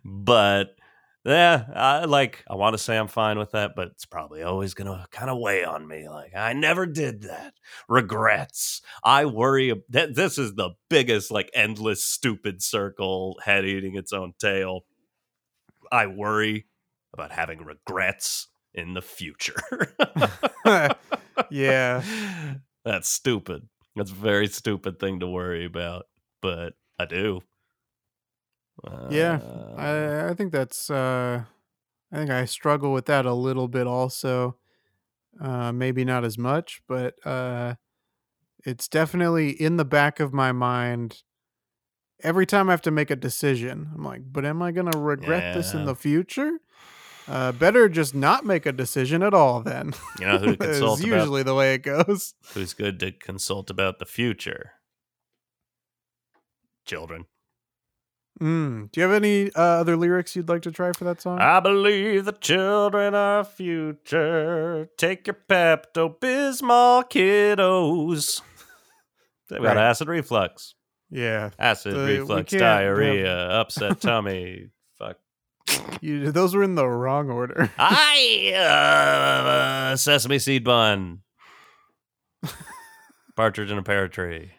[LAUGHS] but yeah, I like I want to say I'm fine with that, but it's probably always going to kind of weigh on me. Like I never did that. Regrets. I worry that this is the biggest like endless stupid circle head eating its own tail. I worry about having regrets in the future. [LAUGHS] [LAUGHS] Yeah. [LAUGHS] That's stupid. That's a very stupid thing to worry about, but I do. Yeah, Uh, I I think that's uh I think I struggle with that a little bit also. Uh maybe not as much, but uh it's definitely in the back of my mind every time I have to make a decision. I'm like, but am I going to regret this in the future? Uh better just not make a decision at all then. you know who to [LAUGHS] is consult about usually the way it goes. who's good to consult about the future? Children. Mm. Do you have any uh, other lyrics you'd like to try for that song? I believe the children are future. Take your Pepto Bismol, kiddos. [LAUGHS] They've got acid reflux, yeah. acid we reflux, diarrhea, upset tummy. You those were in the wrong order. [LAUGHS] I uh, sesame seed bun, [LAUGHS] partridge in a pear tree.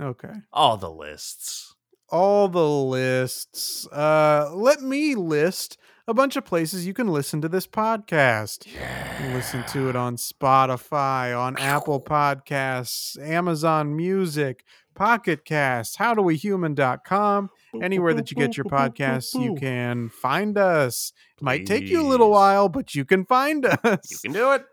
Okay. All the lists. all the lists. Uh, let me list a bunch of places you can listen to this podcast. Can listen to it on Spotify, on Apple Podcasts, Amazon Music, Pocket Casts, howdowehuman.com. Anywhere that you get your podcasts, you can find us. It might take you a little while, but you can find us. You can do it.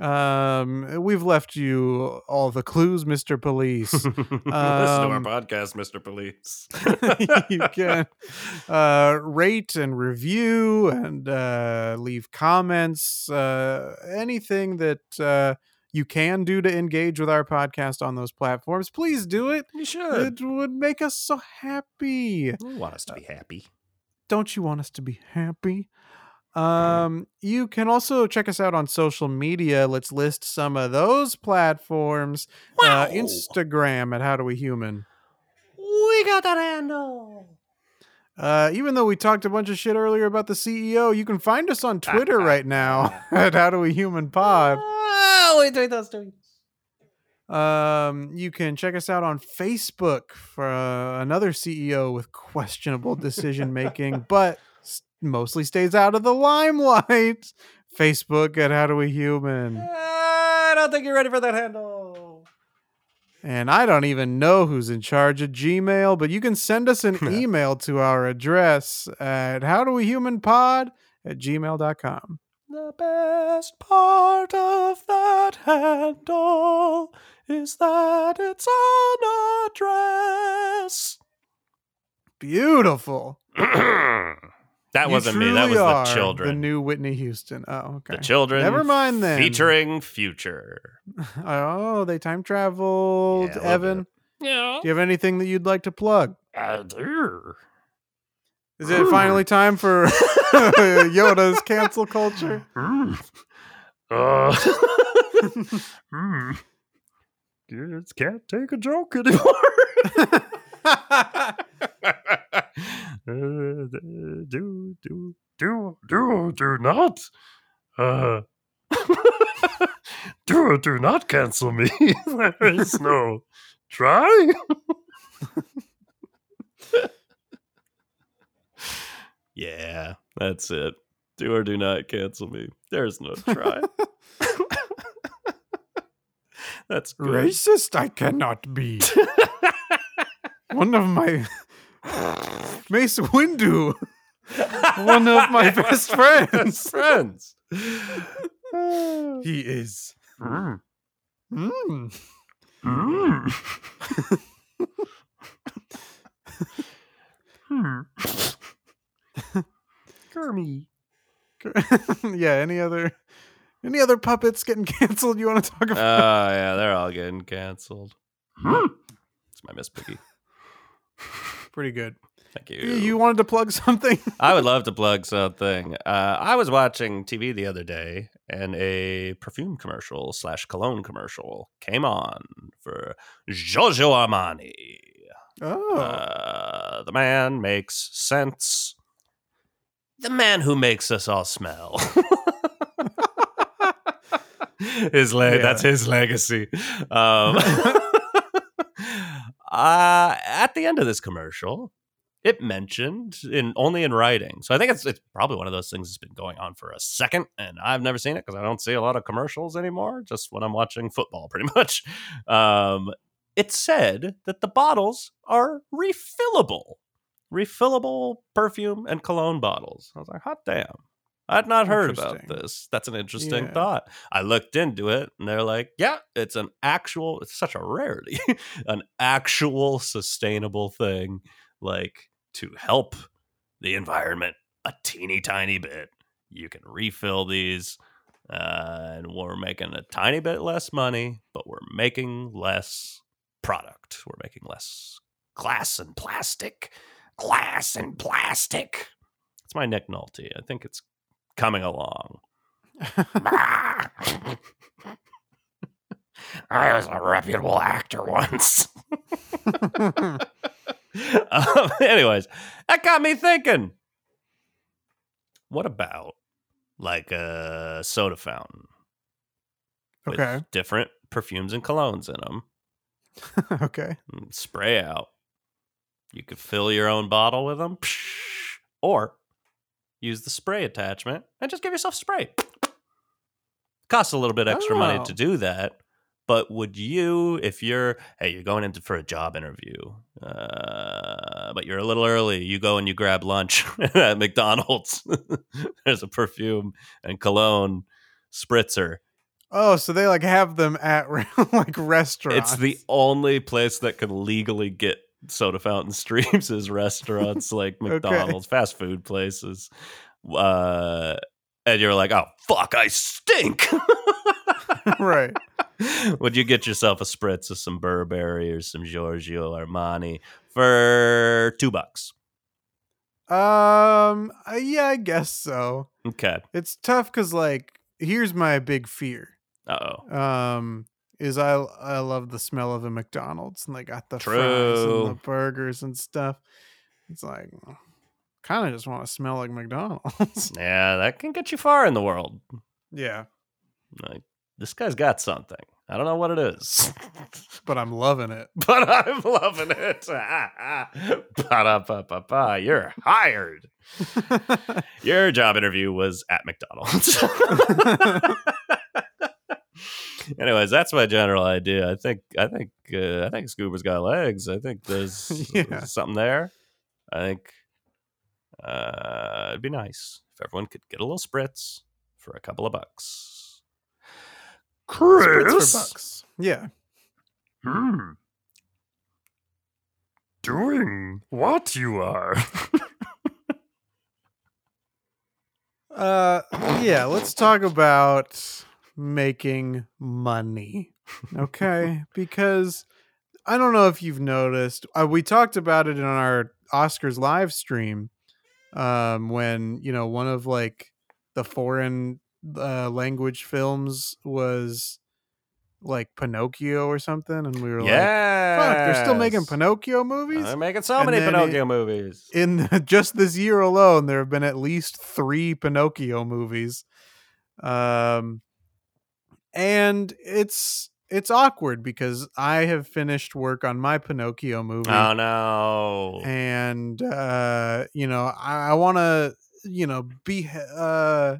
Um, we've left you all the clues, Mr. Police. [LAUGHS] Listen to our Um, podcast, Mr. Police. [LAUGHS] you can [LAUGHS] uh, rate and review and uh, leave comments. Uh, anything that uh, you can do to engage with our podcast on those platforms, please do it. You should. It would make us so happy. You want us to be happy. Don't you want us to be happy? Um, you can also check us out on social media. Let's list some of those platforms. Uh, Instagram at How Do We Human. We got that handle. Uh, even though we talked a bunch of shit earlier about the CEO, you can find us on Twitter right now [LAUGHS] [LAUGHS] at How Do We Human Pod. Oh, we tweet those tweets. Um, you can check us out on Facebook for uh, another CEO with questionable [LAUGHS] decision making, but mostly stays out of the limelight. Facebook at How Do We Human. I don't think you're ready for that handle. And I don't even know who's in charge of Gmail, but you can send us an [LAUGHS] email to our address at howdowehumanpod at gmail.com. The best part of that handle is that it's an address. Beautiful. [CLEARS THROAT] that You wasn't me. That was the children. The new Whitney Houston. Oh, okay. The children. Never mind then. Featuring future. [LAUGHS] Oh, they time traveled. Yeah, Evan, Yeah. do you have anything that you'd like to plug? I do. Is it finally time for [LAUGHS] Yoda's cancel culture? [LAUGHS] Mm. Uh, mm. Kids can't take a joke anymore. Do do do do do not uh do do not cancel me there is no try yeah that's it. Do or do not cancel me. There's no try. [LAUGHS] That's good. Racist I cannot be. One of my [LAUGHS] Mace Windu. [LAUGHS] One of my [LAUGHS] best friends. friends He is. Mm. Mm. Mm. hmm. Kermie. yeah, any other any other puppets getting canceled you want to talk about? Oh about? yeah, they're all getting canceled. It's my Miss Piggy. Pretty good. Thank you. You, wanted to plug [LAUGHS] something? I would love to plug something. Uh, I was watching TV the other day, and a perfume commercial slash cologne commercial came on for Giorgio Armani. Oh. Uh, the man makes sense. The man who makes us all smell. [LAUGHS] his le- Yeah. that's his legacy. Um, [LAUGHS] uh, at the end of this commercial, it mentioned in only in writing. So I think it's it's probably one of those things that's been going on for a second, and I've never seen it because I don't see a lot of commercials anymore. Just when I'm watching football, [LAUGHS] pretty much. Um, it said that the bottles are refillable, refillable perfume and cologne bottles. I was like, hot damn. I'd not heard about this. That's an interesting Yeah. thought. I looked into it and they're like, yeah, it's an actual, it's such a rarity, [LAUGHS] an actual sustainable thing, like to help the environment a teeny tiny bit. You can refill these, uh, and we're making a tiny bit less money, but we're making less product. We're making less glass and plastic. Glass and plastic. It's my Nick Nolte. I think it's coming along. [LAUGHS] I was a reputable actor once. [LAUGHS] um, anyways, that got me thinking. What about like a soda fountain with okay. different perfumes and colognes in them? [LAUGHS] okay. spray out. You could fill your own bottle with them, or use the spray attachment and just give yourself spray. Costs a little bit extra money Oh. to do that, but would you, if you're, hey, you're going into for a job interview, uh, but you're a little early, you go and you grab lunch [LAUGHS] at McDonald's. [LAUGHS] There's a perfume and cologne spritzer. Oh, so they like have them at [LAUGHS] like restaurants. It's the only place that can legally get soda fountain [LAUGHS] streams is restaurants like [LAUGHS] Okay. McDonald's, fast food places. Uh, and you're like, oh fuck, I stink. [LAUGHS] right. Would you get yourself a spritz of some Burberry or some Giorgio Armani for two bucks? Um. uh, yeah, I guess so. Okay. It's tough because like here's my big fear. Uh oh. Um. Is I I love the smell of a McDonald's and they got the fries and the burgers and stuff. It's like kind of just want to smell like McDonald's. [LAUGHS] Yeah, that can get you far in the world. yeah. Like this guy's got something. I don't know what it is, [LAUGHS] but I'm loving it. [LAUGHS] but I'm loving it. Ba-da-ba-ba-ba. You're hired. Your job interview was at McDonald's. Anyways, that's my general idea. I think I think uh, I think Scuba's got legs. I think there's [LAUGHS] Yeah. something there. I think uh, it'd be nice if everyone could get a little spritz for a couple of bucks. Spritz for bucks. Yeah. Hmm. Doing what you are. [LAUGHS] Uh yeah, let's talk about making money. [LAUGHS] Okay? because I don't know if you've noticed. Uh, we talked about it in our Oscars live stream um when, you know, one of like the foreign uh, language films was like Pinocchio or something and we were like yeah. fuck, they're still making Pinocchio movies? They're making so And many Pinocchio movies. in [LAUGHS] just this year alone there have been at least three pinocchio movies um and it's it's awkward because i have finished work on my pinocchio movie oh no. and uh you know i, I want to you know be uh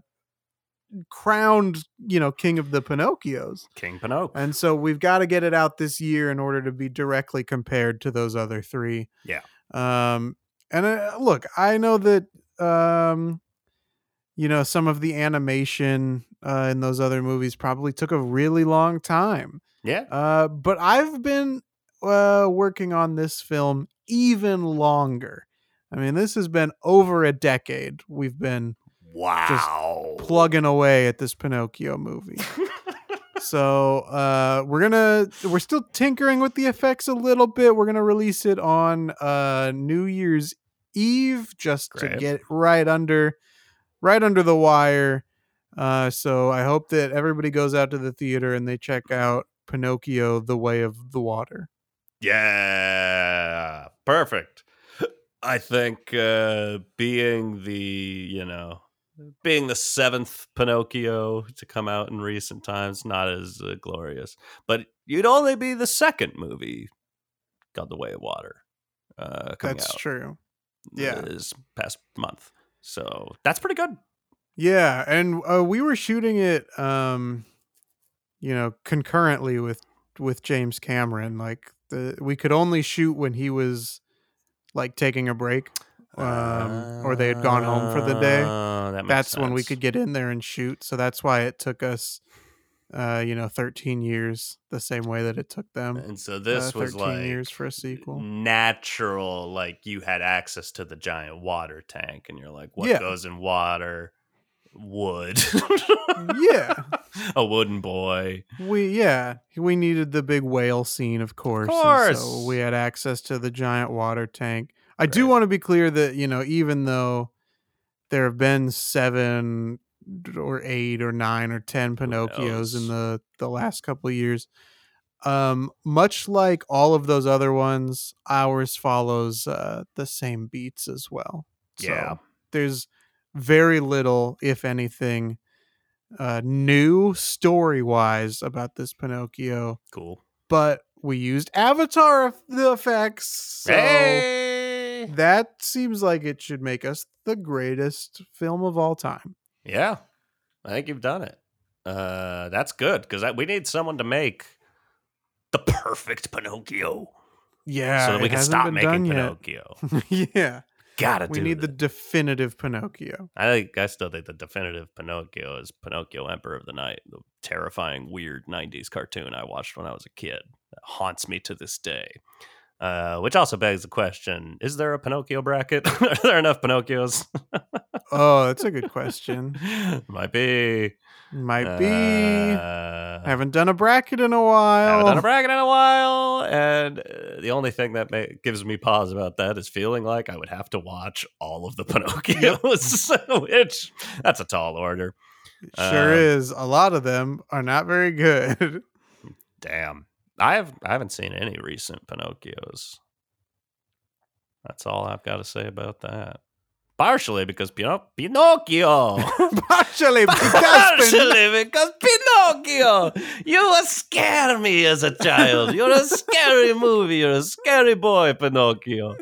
crowned you know king of the pinocchios King Pinocchio. and so we've got to get it out this year in order to be directly compared to those other three. Yeah. Um, and uh, look, I know that, um, you know, some of the animation uh, in those other movies probably took a really long time. yeah. Uh, but I've been uh, working on this film even longer. I mean, this has been over a decade. We've been Wow. plugging away at this Pinocchio movie so uh we're gonna we're still tinkering with the effects a little bit we're gonna release it on uh new year's eve just to get right under right under the wire uh so i hope that everybody goes out to the theater and they check out pinocchio the way of the water Yeah, perfect. I think uh, being the you know being the seventh Pinocchio to come out in recent times not as uh, glorious, but you'd only be the second movie got The Way of Water uh, that's out true Yeah. this past month. So that's pretty good. Yeah, and uh, we were shooting it, um, you know, concurrently with with James Cameron. Like the we could only shoot when he was like taking a break, um, or they had gone home for the day. Uh, that That's when we could get in there and shoot. So that's why it took us, uh, you know, thirteen years, the same way that it took them. And so this uh, was like years for a sequel. natural like you had access to the giant water tank and you're like what Yeah. goes in water wood Yeah. [LAUGHS] a wooden boy We yeah, we needed the big whale scene, of course. and course. so we had access to the giant water tank. I do want to be clear that you know, even though there have been seven or eight or nine or ten Pinocchios in the the last couple of years, um, much like all of those other ones, ours follows uh, the same beats as well. Yeah. So there's very little, if anything, uh, new story wise about this Pinocchio, cool but we used Avatar the effects. So hey that seems like it should make us the greatest film of all time. Yeah i think you've done it uh that's good because we need someone to make the perfect pinocchio Yeah. so that we can stop making pinocchio [LAUGHS] yeah. gotta We do need the definitive Pinocchio. I think I still think the definitive Pinocchio is Pinocchio Emperor of the Night, the terrifying, weird '90s cartoon I watched when I was a kid that haunts me to this day. Uh, which also begs the question: Is there a Pinocchio bracket? [LAUGHS] Are there enough Pinocchios? Oh, that's a good question. [LAUGHS] Might be. Might be. Uh, Haven't done a bracket in a while. haven't done a bracket in a while, and uh, the only thing that ma- gives me pause about that is feeling like I would have to watch all of the [LAUGHS] Pinocchios, which that's a tall order. Sure Um, is. A lot of them are not very good. Damn. I have I haven't seen any recent Pinocchios. That's all I've got to say about that. Partially because Pino- Pinocchio. [LAUGHS] Partially because [LAUGHS] Partially because Pinocchio. You scare me as a child. You're a scary movie. You're a scary boy, Pinocchio.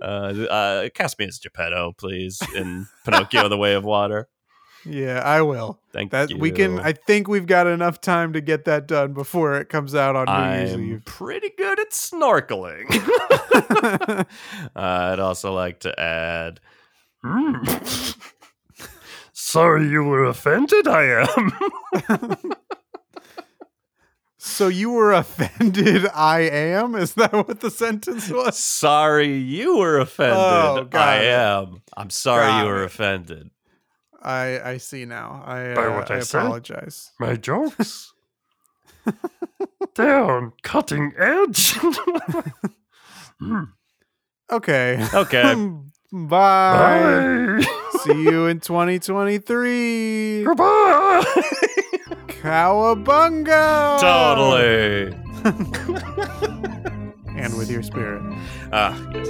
Uh, uh, cast me as Geppetto, please, in Pinocchio: The Way of Water. Yeah, I will. Thank That you. we can. I think we've got enough time to get that done before it comes out on New Year's I'm Eve. pretty good at snorkeling. [LAUGHS] I'd also like to add. "Hmm. [LAUGHS] Sorry you were offended, I am. [LAUGHS] so you were offended? I am. Is that what the sentence was? Sorry you were offended. Oh, I am. I'm sorry you were offended. I I see now. I By uh, what I I said? apologize. My jokes. [LAUGHS] They're on cutting edge. [LAUGHS] Hmm. Okay. Okay. [LAUGHS] Bye. Bye. See you in 2023. Goodbye. Cowabunga! totally. And with your spirit. Ah, yes.